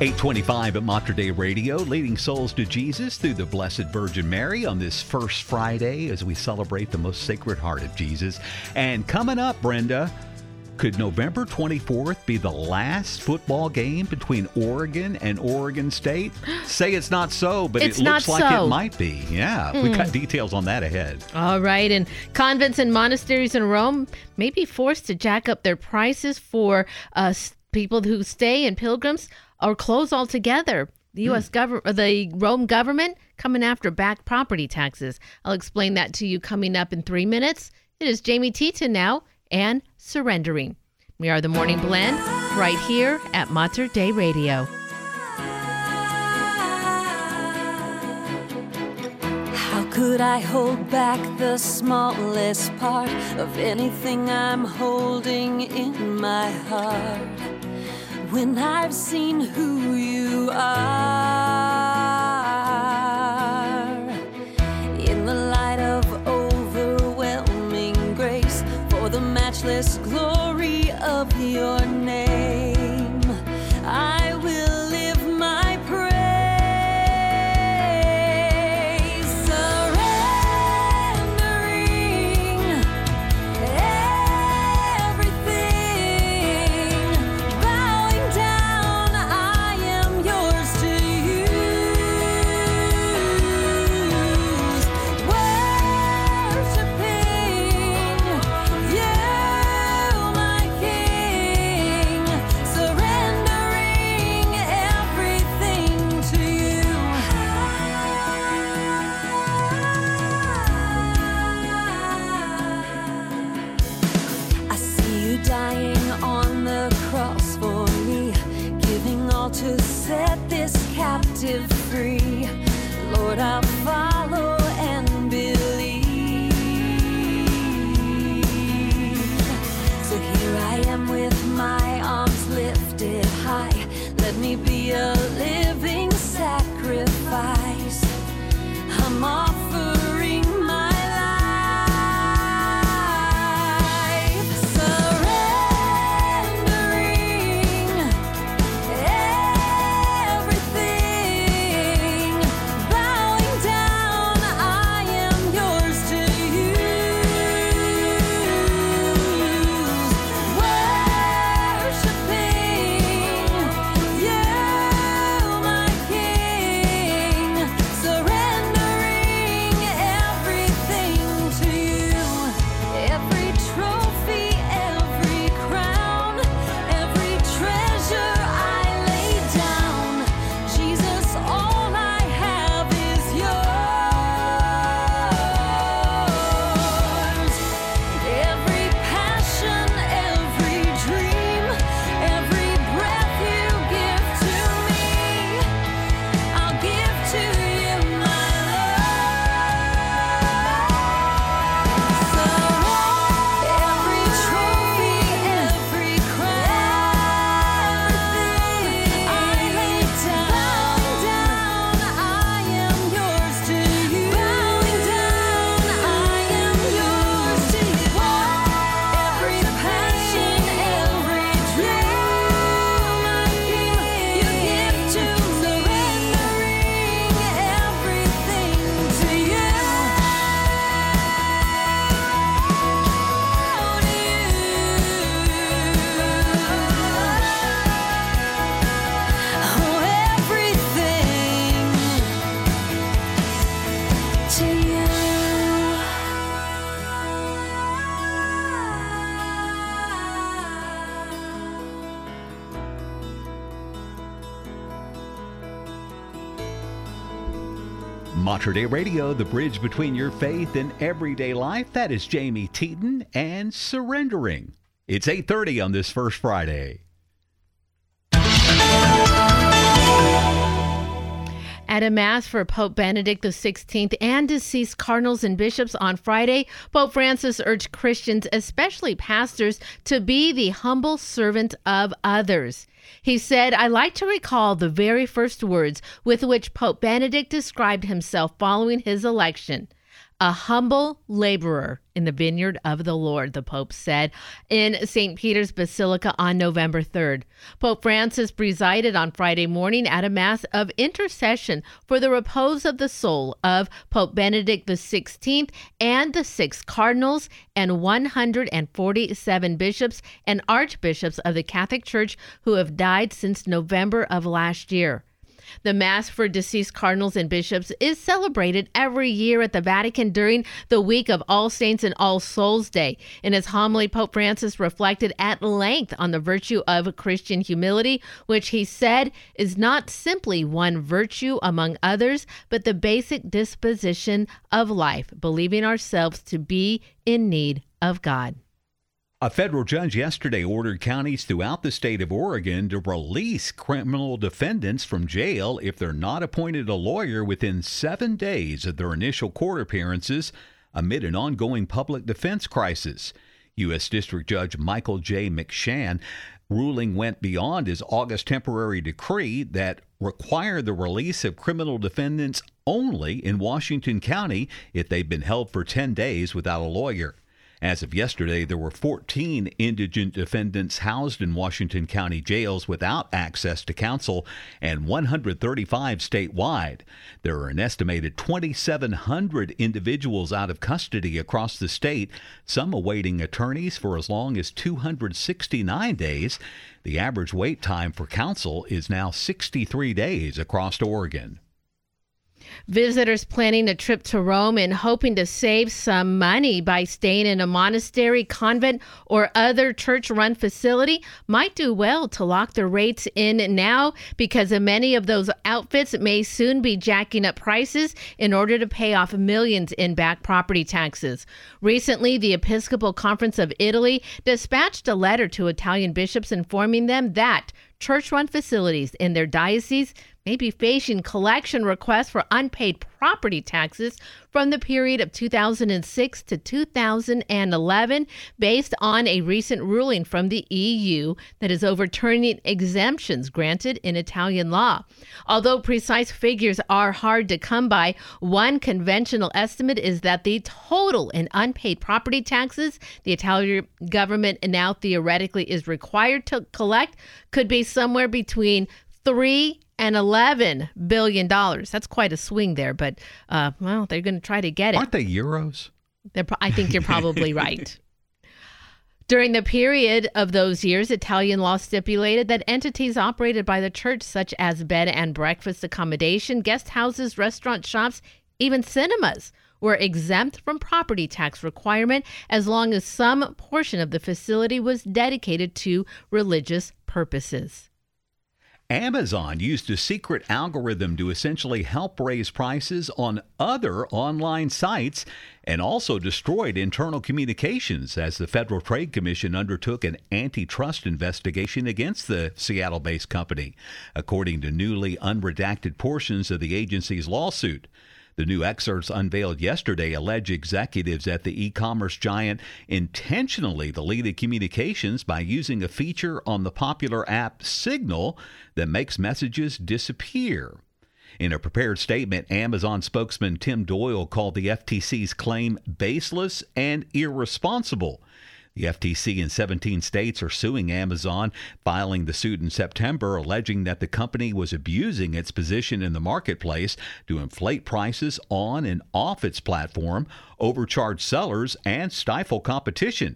825 at Mater Dei Radio, leading souls to Jesus through the Blessed Virgin Mary on this first Friday as we celebrate the most sacred heart of Jesus. And coming up, Brenda, could November 24th be the last football game between Oregon and Oregon State? Say it's not so, but It's it looks like so. it might be. Yeah, we Hmm. got details on that ahead. All right, and convents and monasteries in Rome may be forced to jack up their prices for uh, people who stay and pilgrims or close altogether. The U.S. government, the Rome government, coming after back property taxes. I'll explain that to you coming up in three minutes. It is Jamie Tita now and surrendering. We are the Morning Blend right here at Mater Dei Radio. How could I hold back the smallest part of anything I'm holding in my heart when I've seen who you are? Matchless glory of your name, I Mater Dei Radio, the bridge between your faith and everyday life. That is Jamie Teton and Surrendering. It's 8:30 on this first Friday. At a Mass for Pope Benedict XVI and deceased cardinals and bishops on Friday, Pope Francis urged Christians, especially pastors, to be the humble servant of others. He said, I like to recall the very first words with which Pope Benedict described himself following his election. A humble laborer in the vineyard of the Lord, the Pope said in St. Peter's Basilica on November 3rd. Pope Francis presided on Friday morning at a Mass of intercession for the repose of the soul of Pope Benedict XVI and the six cardinals and 147 bishops and archbishops of the Catholic Church who have died since November of last year. The Mass for deceased cardinals and bishops is celebrated every year at the Vatican during the week of All Saints and All Souls Day. In his homily, Pope Francis reflected at length on the virtue of Christian humility, which he said is not simply one virtue among others, but the basic disposition of life, believing ourselves to be in need of God. A federal judge yesterday ordered counties throughout the state of Oregon to release criminal defendants from jail if they're not appointed a lawyer within seven days of their initial court appearances amid an ongoing public defense crisis. U.S. District Judge Michael J. McShane ruling went beyond his August temporary decree that required the release of criminal defendants only in Washington County if they've been held for 10 days without a lawyer. As of yesterday, there were 14 indigent defendants housed in Washington County jails without access to counsel and 135 statewide. There are an estimated 2,700 individuals out of custody across the state, some awaiting attorneys for as long as 269 days. The average wait time for counsel is now 63 days across Oregon. Visitors planning a trip to Rome and hoping to save some money by staying in a monastery, convent, or other church run facility might do well to lock their rates in now because many of those outfits may soon be jacking up prices in order to pay off millions in back property taxes. Recently, the Episcopal Conference of Italy dispatched a letter to Italian bishops informing them that church run facilities in their diocese may be facing collection requests for unpaid property taxes from the period of 2006 to 2011 based on a recent ruling from the EU that is overturning exemptions granted in Italian law. Although precise figures are hard to come by, one conventional estimate is that the total in unpaid property taxes the Italian government now theoretically is required to collect could be somewhere between 3 and 11 billion dollars. That's quite a swing there, but uh, well, they're going to try to get it. Aren't they euros? They're I think you're probably right. During the period of those years, Italian law stipulated that entities operated by the church, such as bed and breakfast accommodation, guest houses, restaurant shops, even cinemas, were exempt from property tax requirement as long as some portion of the facility was dedicated to religious purposes. Amazon used a secret algorithm to essentially help raise prices on other online sites and also destroyed internal communications as the Federal Trade Commission undertook an antitrust investigation against the Seattle based company, according to newly unredacted portions of the agency's lawsuit. The new excerpts unveiled yesterday allege executives at the e commerce giant intentionally deleted communications by using a feature on the popular app Signal that makes messages disappear. In a prepared statement, Amazon spokesman Tim Doyle called the FTC's claim baseless and irresponsible. The FTC in 17 states are suing Amazon, filing the suit in September, alleging that the company was abusing its position in the marketplace to inflate prices on and off its platform, overcharge sellers, and stifle competition.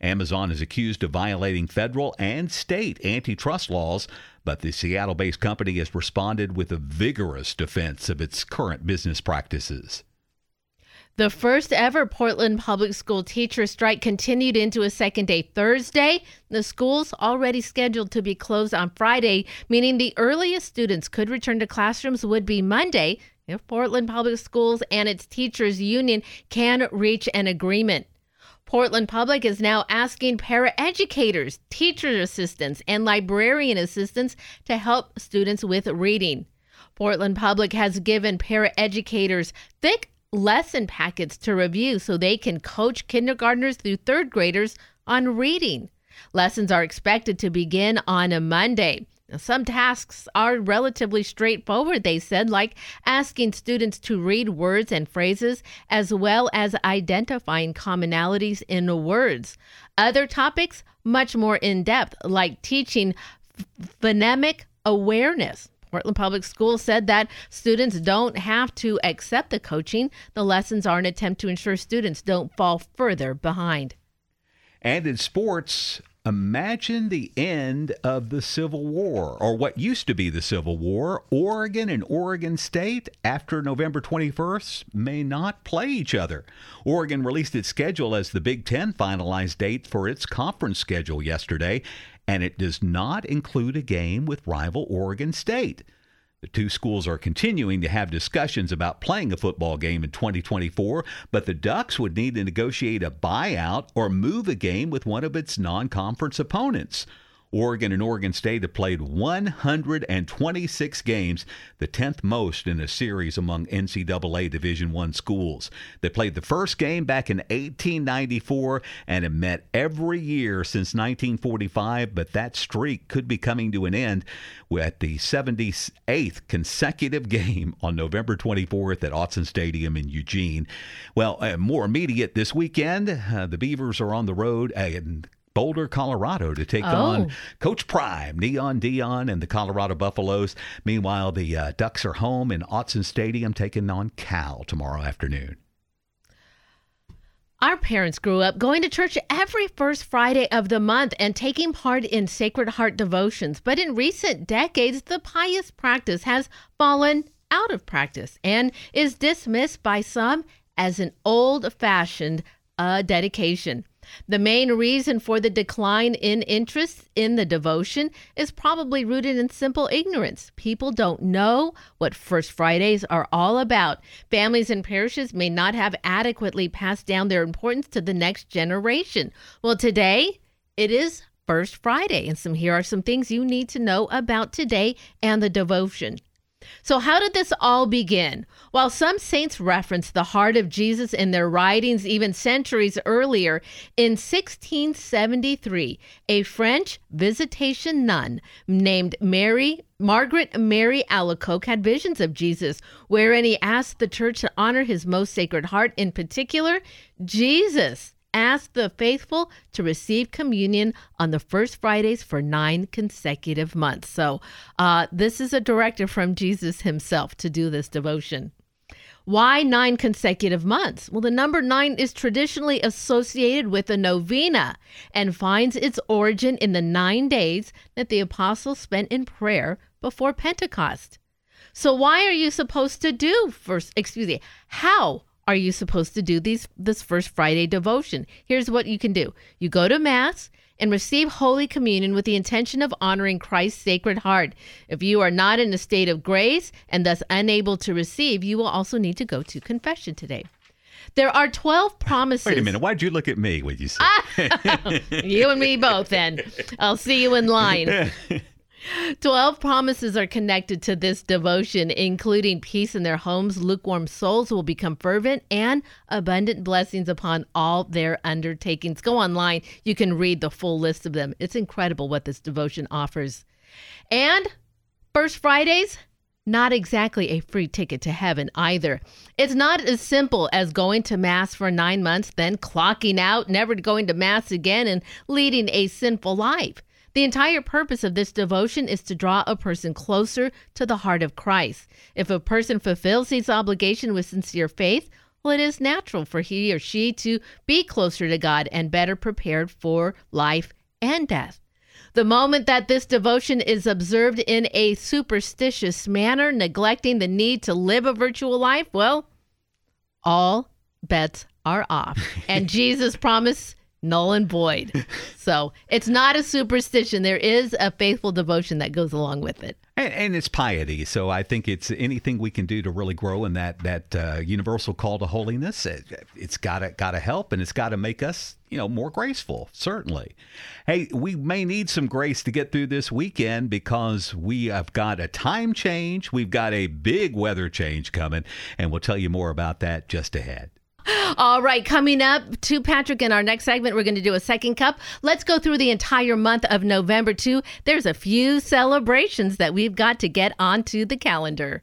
Amazon is accused of violating federal and state antitrust laws, but the Seattle based company has responded with a vigorous defense of its current business practices. The first ever Portland Public School teacher strike continued into a second day Thursday. The school's already scheduled to be closed on Friday, meaning the earliest students could return to classrooms would be Monday if Portland Public Schools and its teachers union can reach an agreement. Portland Public is now asking paraeducators, teacher assistants, and librarian assistants to help students with reading. Portland Public has given paraeducators thick lesson packets to review so they can coach kindergartners through third graders on reading. Lessons are expected to begin on a Monday. Some tasks are relatively straightforward, they said, like asking students to read words and phrases as well as identifying commonalities in words. Other topics, much more in depth, like teaching phonemic awareness. Portland Public Schools said that students don't have to accept the coaching. The lessons are an attempt to ensure students don't fall further behind. And in sports, imagine the end of the Civil War, or what used to be the Civil War. Oregon and Oregon State, after November 21st, may not play each other. Oregon released its schedule as the Big Ten finalized date for its conference schedule yesterday, and it does not include a game with rival Oregon State. The two schools are continuing to have discussions about playing a football game in 2024, but the Ducks would need to negotiate a buyout or move a game with one of its non conference opponents. Oregon and Oregon State have played 126 games, the 10th most in a series among NCAA Division I schools. They played the first game back in 1894 and have met every year since 1945, but that streak could be coming to an end at the 78th consecutive game on November 24th at Autzen Stadium in Eugene. Well, uh, more immediate this weekend, uh, the Beavers are on the road and Boulder, Colorado to take Oh. on Coach Prime, Neon Deion, and the Colorado Buffaloes. Meanwhile, the uh, Ducks are home in Autzen Stadium taking on Cal tomorrow afternoon. Our parents grew up going to church every first Friday of the month and taking part in Sacred Heart devotions. But in recent decades, the pious practice has fallen out of practice and is dismissed by some as an old fashioned uh, dedication. The main reason for the decline in interest in the devotion is probably rooted in simple ignorance. People don't know what First Fridays are all about. Families and parishes may not have adequately passed down their importance to the next generation. Well, today it is First Friday, and some here are some things you need to know about today and the devotion. So, how did this all begin? While some saints reference the heart of Jesus in their writings even centuries earlier, in 1673, a French visitation nun named Mary Margaret Mary Alacoque had visions of Jesus, wherein he asked the church to honor his most sacred heart. In particular, Jesus asked the faithful to receive communion on the first Fridays for nine consecutive months. So, uh, this is a directive from Jesus himself to do this devotion. Why nine consecutive months? Well, the number nine is traditionally associated with a novena and finds its origin in the nine days that the apostles spent in prayer before Pentecost. So, why are you supposed to do first? Excuse me. How are you supposed to do these this first Friday devotion? Here's what you can do. You go to mass and receive holy communion with the intention of honoring Christ's sacred heart. If you are not in a state of grace and thus unable to receive, you will also need to go to confession today. There are 12 promises. Wait a minute. Why'd you look at me when you said ah! you and me both, then. I'll see you in line. 12 promises are connected to this devotion, including peace in their homes, lukewarm souls will become fervent, and abundant blessings upon all their undertakings. Go online. You can read the full list of them. It's incredible what this devotion offers. And First Fridays, not exactly a free ticket to heaven either. It's not as simple as going to Mass for nine months, then clocking out, never going to Mass again, and leading a sinful life. The entire purpose of this devotion is to draw a person closer to the heart of Christ. If a person fulfills his obligation with sincere faith, well, it is natural for he or she to be closer to God and better prepared for life and death. The moment that this devotion is observed in a superstitious manner, neglecting the need to live a virtual life, well, all bets are off. And Jesus promised null and void. So it's not a superstition. There is a faithful devotion that goes along with it. And, and it's piety, so I think it's anything we can do to really grow in that that uh, universal call to holiness. It, it's gotta gotta help, and it's gotta make us you know more graceful. Certainly. Hey, we may need some grace to get through this weekend because we have got a time change. We've got a big weather change coming, and we'll tell you more about that just ahead. All right, coming up to Patrick in our next segment, we're going to do a second cup. Let's go through the entire month of November, too. There's a few celebrations that we've got to get onto the calendar.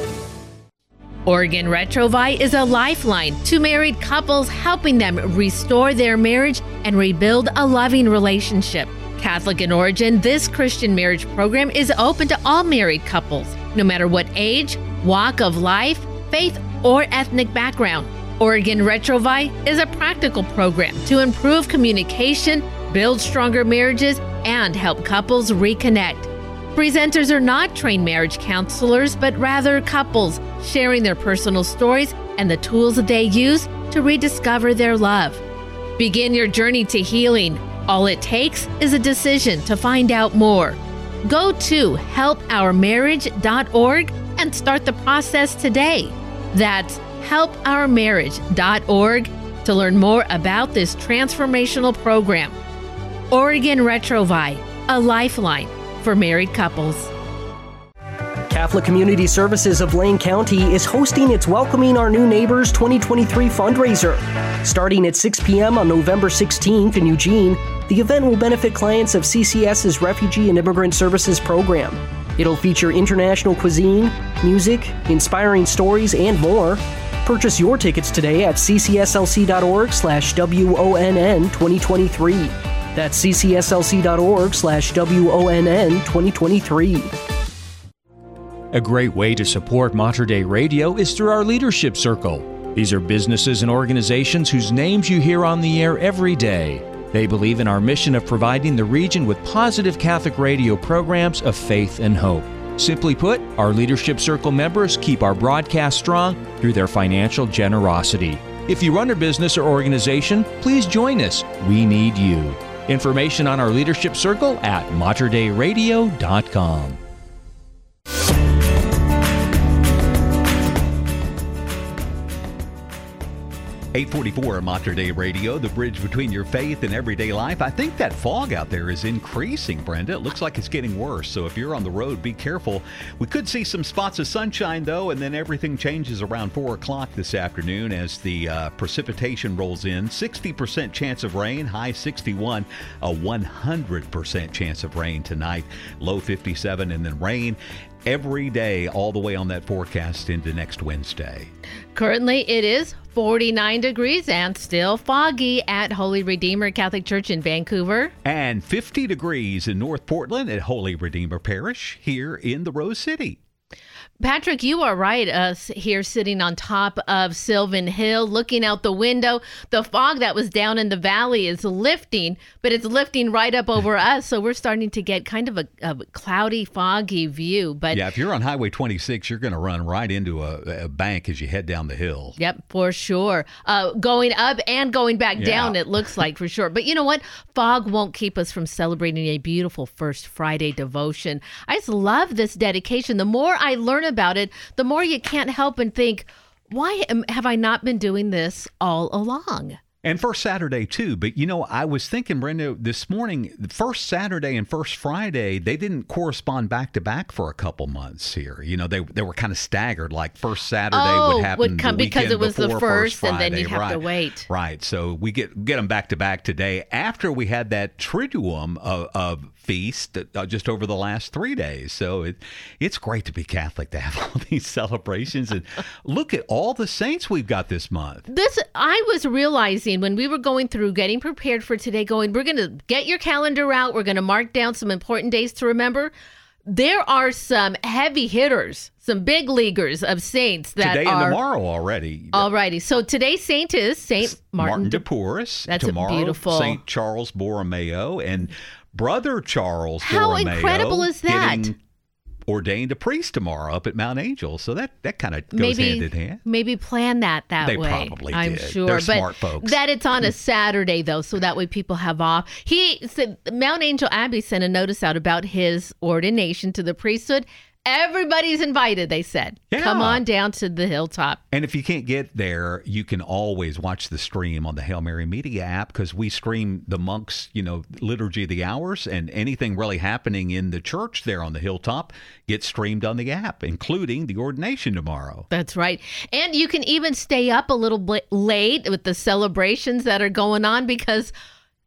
Oregon Retrouvaille is a lifeline to married couples, helping them restore their marriage and rebuild a loving relationship. Catholic in origin, this Christian marriage program is open to all married couples, no matter what age, walk of life, faith, or ethnic background. Oregon Retrouvaille is a practical program to improve communication, build stronger marriages, and help couples reconnect. Presenters are not trained marriage counselors, but rather couples sharing their personal stories and the tools that they use to rediscover their love. Begin your journey to healing. All it takes is a decision to find out more. Go to helpourmarriage.org and start the process today. That's helpourmarriage.org to learn more about this transformational program. Oregon Retrouvaille, a lifeline for married couples. Catholic Community Services of Lane County is hosting its Welcoming Our New Neighbors 2023 fundraiser. Starting at 6 p.m. on November 16th in Eugene, the event will benefit clients of CCS's Refugee and Immigrant Services program. It'll feature international cuisine, music, inspiring stories, and more. Purchase your tickets today at ccslc.org slash WONN 2023. That's ccslc.org slash WONN 2023. A great way to support Mater Dei Radio is through our Leadership Circle. These are businesses and organizations whose names you hear on the air every day. They believe in our mission of providing the region with positive Catholic radio programs of faith and hope. Simply put, our Leadership Circle members keep our broadcast strong through their financial generosity. If you run a business or organization, please join us. We need you. Information on our leadership circle at materdeiradio.com. 844 Mater Dei Radio, the bridge between your faith and everyday life. I think that fog out there is increasing, Brenda. It looks like it's getting worse. So if you're on the road, be careful. We could see some spots of sunshine, though, and then everything changes around 4 o'clock this afternoon as the uh, precipitation rolls in. 60% chance of rain, high 61, a 100% chance of rain tonight, low 57, and then rain every day all the way on that forecast into next Wednesday. Currently, it is 49 degrees and still foggy at Holy Redeemer Catholic Church in Vancouver. And 50 degrees in North Portland at Holy Redeemer Parish here in the Rose City. Patrick, you are right. Us here sitting on top of Sylvan Hill, looking out the window. The fog that was down in the valley is lifting, but it's lifting right up over us. So we're starting to get kind of a, a cloudy, foggy view. But yeah, if you're on Highway 26, you're going to run right into a, a, bank as you head down the hill. Yep, for sure. Uh, going up and going back yeah. down, it looks like for sure. But you know what? Fog won't keep us from celebrating a beautiful First Friday devotion. I just love this dedication. The more I learn about it, the more you can't help and think, why am, have I not been doing this all along? And first Saturday too. But you know, I was thinking, Brenda, this morning, the first Saturday and first Friday, they didn't correspond back to back for a couple months here. You know, they they were kind of staggered. Like first Saturday oh, would happen would come because it was the first, Friday, and then you have right, to wait. Right. So we get get them back to back today after we had that triduum of, of feast uh, just over the last three days. So it, it's great to be Catholic to have all these celebrations. And look at all the saints we've got this month. This I was realizing when we were going through getting prepared for today, going, we're going to get your calendar out. We're going to mark down some important days to remember. There are some heavy hitters, some big leaguers of saints that Today are and tomorrow already. Alrighty, so today's saint is Saint Martin, Martin de Porres. That's a tomorrow, beautiful- St. Charles Borromeo and brother Charles How Borromeo. incredible is that? getting Ordained a priest tomorrow up at Mount Angel. So that, that kind of goes maybe hand in hand. maybe plan that that They way. probably I'm did. sure, They're but smart folks. that it's on a hmm. Saturday though, so that way people have off. He said Mount Angel Abbey sent a notice out about his ordination to the priesthood. Everybody's invited. They said, "Come on down to the hilltop." And if you can't get there, you can always watch the stream on the Hail Mary Media app because we stream the monks, you know, liturgy of the hours and anything really happening in the church there on the hilltop gets streamed on the app, including the ordination tomorrow. That's right. And you can even stay up a little bit late with the celebrations that are going on because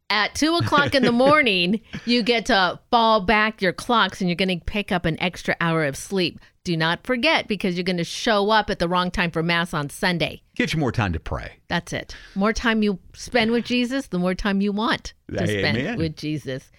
at two o'clock in the morning, you get to fall back your clocks and you're going to pick up an extra hour of sleep. Do not forget because you're going to show up at the wrong time for Mass on Sunday. Get you more time to pray. That's it. More time you spend with Jesus, the more time you want to spend with Jesus.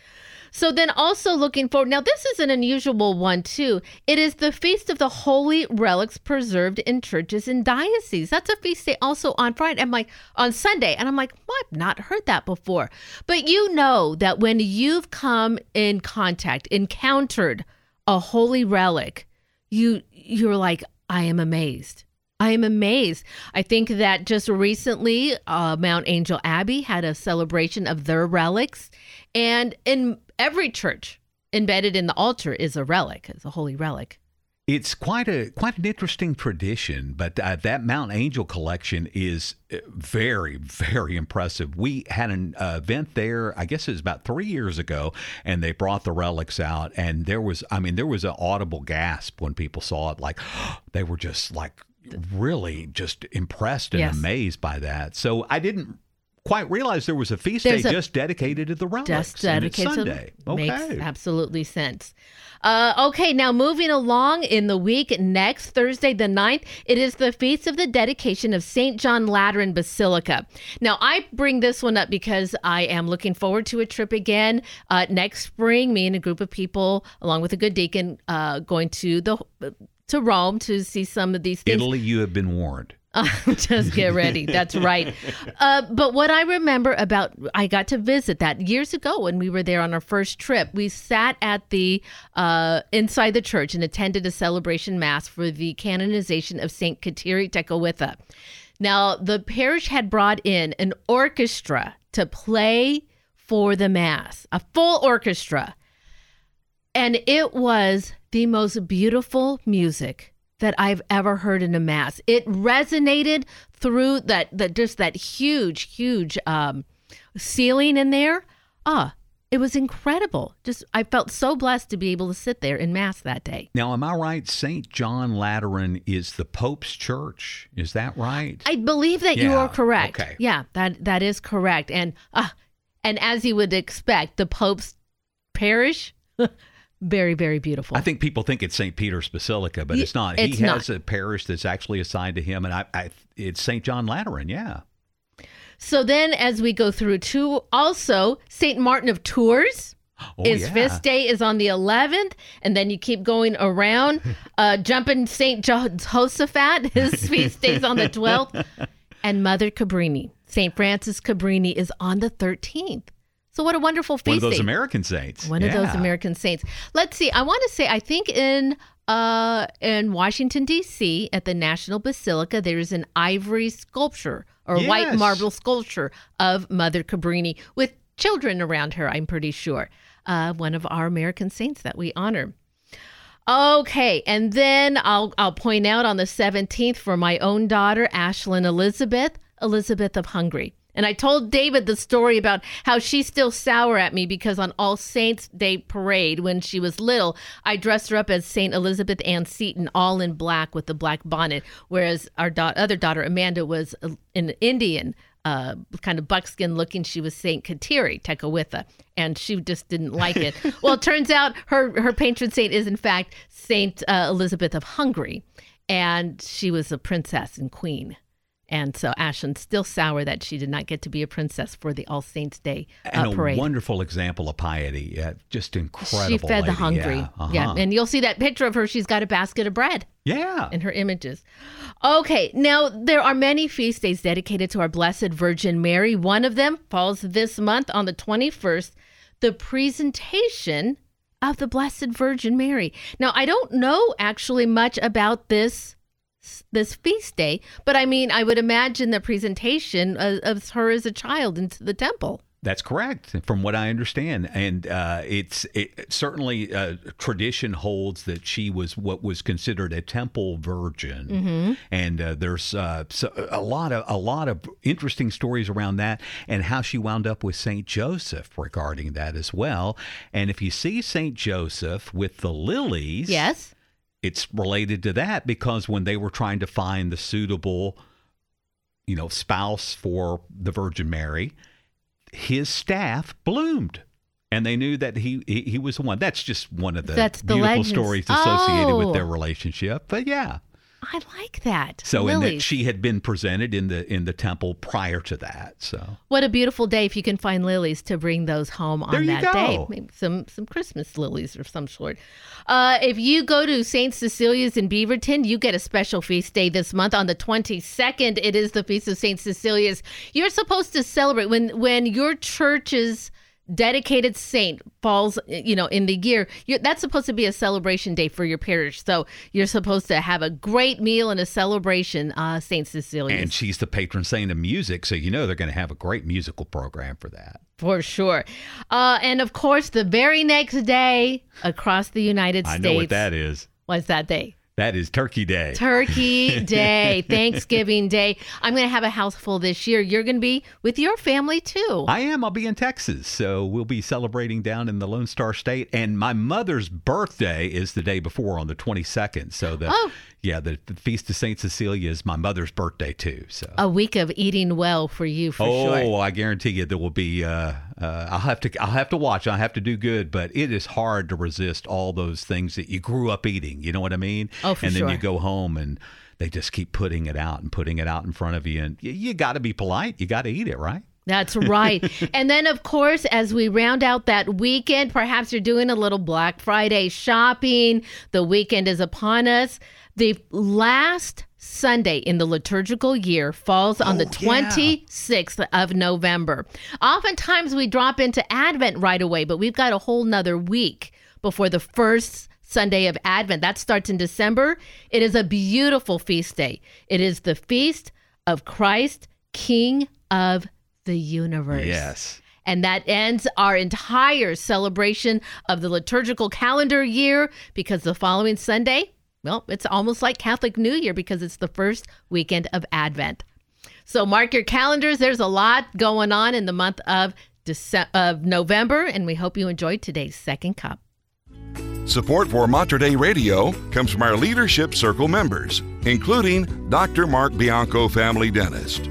So then also looking forward. Now this is an unusual one too. It is the feast of the holy relics preserved in churches and dioceses. That's a feast day also on Friday. I'm like on Sunday, and I'm like, well, I've not heard that before. But you know that when you've come in contact, encountered a holy relic, you you're like, I am amazed. I am amazed. I think that just recently, uh, Mount Angel Abbey had a celebration of their relics, and in every church, embedded in the altar is a relic, is a holy relic. It's quite a quite an interesting tradition, but uh, that Mount Angel collection is uh, very very impressive. We had an uh, event there, I guess it was about three years ago, and they brought the relics out, and there was, I mean, there was an audible gasp when people saw it. Like they were just like really just impressed and Yes. amazed by that. So I didn't quite realize there was a feast There's day a- just dedicated to the relics. Just dedicated to- Sunday. Okay. Makes absolutely sense. Uh, okay, now moving along in the week, next Thursday, the 9th, it is the feast of the dedication of St. John Lateran Basilica. Now, I bring this one up because I am looking forward to a trip again uh, next spring. Me and a group of people, along with a good deacon, uh, going to the to Rome to see some of these things. Italy, you have been warned. Just get ready. That's right. Uh, but what I remember about, I got to visit that years ago when we were there on our first trip. We sat at the uh, inside the church and attended a celebration mass for the canonization of Saint Kateri Tekakwitha. Now, the parish had brought in an orchestra to play for the mass, a full orchestra. And it was the most beautiful music that I've ever heard in a mass. It resonated through that that just that huge, huge um, ceiling in there. Ah, it was incredible. Just I felt so blessed to be able to sit there in mass that day. Now, am I right? St. John Lateran is the Pope's church. Is that right? I believe that you are correct. okay. Yeah, that that is correct. And uh, and as you would expect, the Pope's parish, very very beautiful. I think people think it's St. Peter's Basilica, but it's not. it's he has not. a parish that's actually assigned to him, and I, I it's St. John Lateran. Yeah. So then, as we go through to also Saint Martin of Tours. Oh, His yeah. feast day is on the 11th, and then you keep going around. Uh, jumping Saint Jehoshaphat, his feast day is on the 12th, and Mother Cabrini, Saint Frances Cabrini, is on the 13th. So what a wonderful feast One of those day. American saints. One of those American saints. Let's see. I want to say I think in uh in Washington D.C. at the National Basilica there is an ivory sculpture or white marble sculpture of Mother Cabrini with children around her. I'm pretty sure. Uh, one of our American saints that we honor. Okay, and then I'll I'll point out on the 17th for my own daughter Ashlyn Elizabeth, Elizabeth of Hungary. And I told David the story about how she's still sour at me because on All Saints Day parade when she was little, I dressed her up as Saint Elizabeth Ann Seton, all in black with the black bonnet, whereas our da- other daughter Amanda was an Indian uh, kind of buckskin looking. She was Saint Kateri Tekakwitha, and she just didn't like it. well, it turns out her her patron saint is in fact Saint uh, Elizabeth of Hungary, and she was a princess and queen. And so Ashlyn's still sour that she did not get to be a princess for the All Saints Day uh, and a parade. wonderful example of piety. Uh, just incredible. She fed the hungry. Yeah. uh-huh. yeah. And you'll see that picture of her. She's got a basket of bread. Yeah. In her images. Okay. Now, there are many feast days dedicated to our Blessed Virgin Mary. One of them falls this month on the 21st, the presentation of the Blessed Virgin Mary. Now, I don't know actually much about this this feast day, but I mean, I would imagine the presentation of, of her as a child into the temple. That's correct, from what I understand, and uh, it's it, certainly uh, tradition holds that she was what was considered a temple virgin, Mm-hmm. and uh, there's uh, so a lot of a lot of interesting stories around that, and how she wound up with Saint Joseph regarding that as well. And if you see Saint Joseph with the lilies, Yes. It's related to that because when they were trying to find the suitable, you know, spouse for the Virgin Mary, his staff bloomed. And they knew that he, he he was the one. That's just one of the That's beautiful legends. stories associated Oh. with their oh. relationship. But yeah, I like that. so in that she had been presented in the in the temple prior to that. So What a beautiful day if you can find lilies to bring those home on that day. Maybe some some Christmas lilies of some sort. Uh, if you go to St. Cecilia's in Beaverton, you get a special feast day this month on the 22nd. It is the feast of St. Cecilia's. You're supposed to celebrate when when your church's dedicated saint falls you know in the year you're, that's supposed to be a celebration day for your parish so you're supposed to have a great meal and a celebration uh saint cecilia and she's the patron saint of music, so you know they're going to have a great musical program for that. For sure. Uh, and of course, the very next day across the United I States. I know what that is. What's that day? That is Turkey Day. Turkey Day, Thanksgiving Day. I'm going to have a house full this year. You're going to be with your family too. I am. I'll be in Texas. So we'll be celebrating down in the Lone Star State. And my mother's birthday is the day before on the 22nd. So the Oh. Yeah, the, the Feast of St. Cecilia is my mother's birthday too. So a week of eating well for you for oh, sure. I guarantee you there will be uh, uh, I'll have to I'll have to watch. I have to do good, but it is hard to resist all those things that you grew up eating. You know what I mean? Oh, for and then you go home and they just keep putting it out and putting it out in front of you and you, you got to be polite. You got to eat it, right? That's right. and then, of course, as we round out that weekend, perhaps you're doing a little Black Friday shopping. The weekend is upon us. The last Sunday in the liturgical year falls on the 26th of November. Oftentimes we drop into Advent right away, but we've got a whole nother week before the first Sunday of Advent. That starts in December. It is a beautiful feast day. It is the feast of Christ, King of the universe. Yes. And that ends our entire celebration of the liturgical calendar year because the following Sunday, well, it's almost like Catholic New Year because it's the first weekend of Advent. So mark your calendars. There's a lot going on in the month of Dece- of November, and we hope you enjoyed today's second cup. Support for Mater Dei Radio comes from our Leadership Circle members, including Dr. Mark Bianco, family dentist.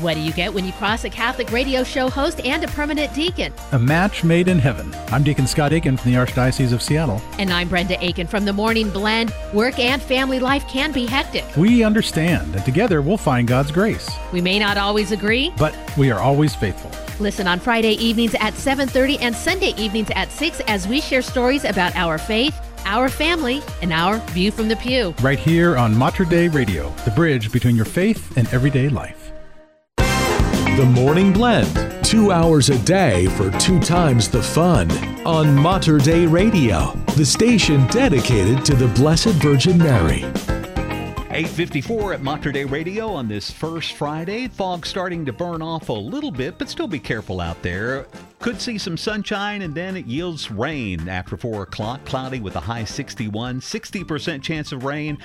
What do you get when you cross a Catholic radio show host and a permanent deacon? A match made in heaven. I'm Deacon Scott Aiken from the Archdiocese of Seattle. And I'm Brenda Aiken from the Morning Blend. Work and family life can be hectic. We understand, and together we'll find God's grace. We may not always agree. But we are always faithful. Listen on Friday evenings at 7:30 and Sunday evenings at 6 as we share stories about our faith, our family, and our view from the pew. Right here on Mater Dei Radio, the bridge between your faith and everyday life. The Morning Blend, two hours a day for two times the fun on Mater Dei Radio, the station dedicated to the Blessed Virgin Mary. 854 at Mater Dei Radio on this first Friday. Fog starting to burn off a little bit, but still be careful out there. Could see some sunshine and then it yields rain after 4 o'clock. Cloudy with a high 61, 60% chance of rain.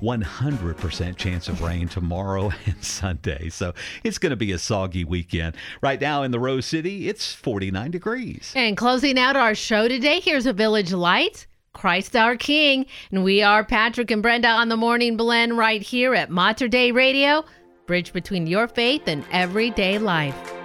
100% chance of rain tomorrow and Sunday. So it's going to be a soggy weekend. Right now in the Rose City, it's 49 degrees. And closing out our show today, here's a Village Light. Christ our King. And we are Patrick and Brenda on the Morning Blend right here at Mater Dei Radio, bridge between your faith and everyday life.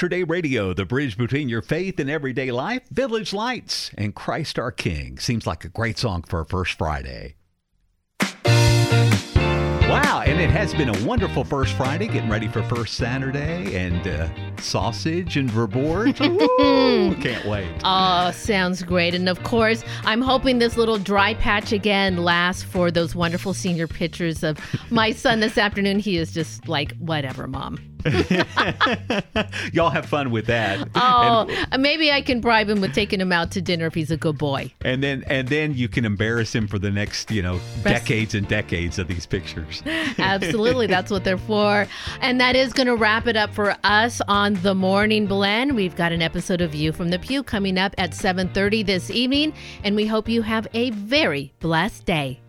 Mater Dei Radio, the bridge between your faith and everyday life, Village Lights, and Christ our King. Seems like a great song for a first Friday. Wow, and it has been a wonderful first Friday, getting ready for first Saturday, and uh, sausage and Verboort. Can't wait. Oh, sounds great. And of course, I'm hoping this little dry patch again lasts for those wonderful senior pictures of my son this afternoon. He is just like, whatever, mom. Y'all have fun with that. Oh, uh, maybe I can bribe him with taking him out to dinner if he's a good boy. And then and then you can embarrass him for the next, you know, Rest- decades and decades of these pictures. Absolutely, that's what they're for. And that is going to wrap it up for us on the Morning Blend. We've got an episode of View from the Pew coming up at 7:30 this evening, and we hope you have a very blessed day.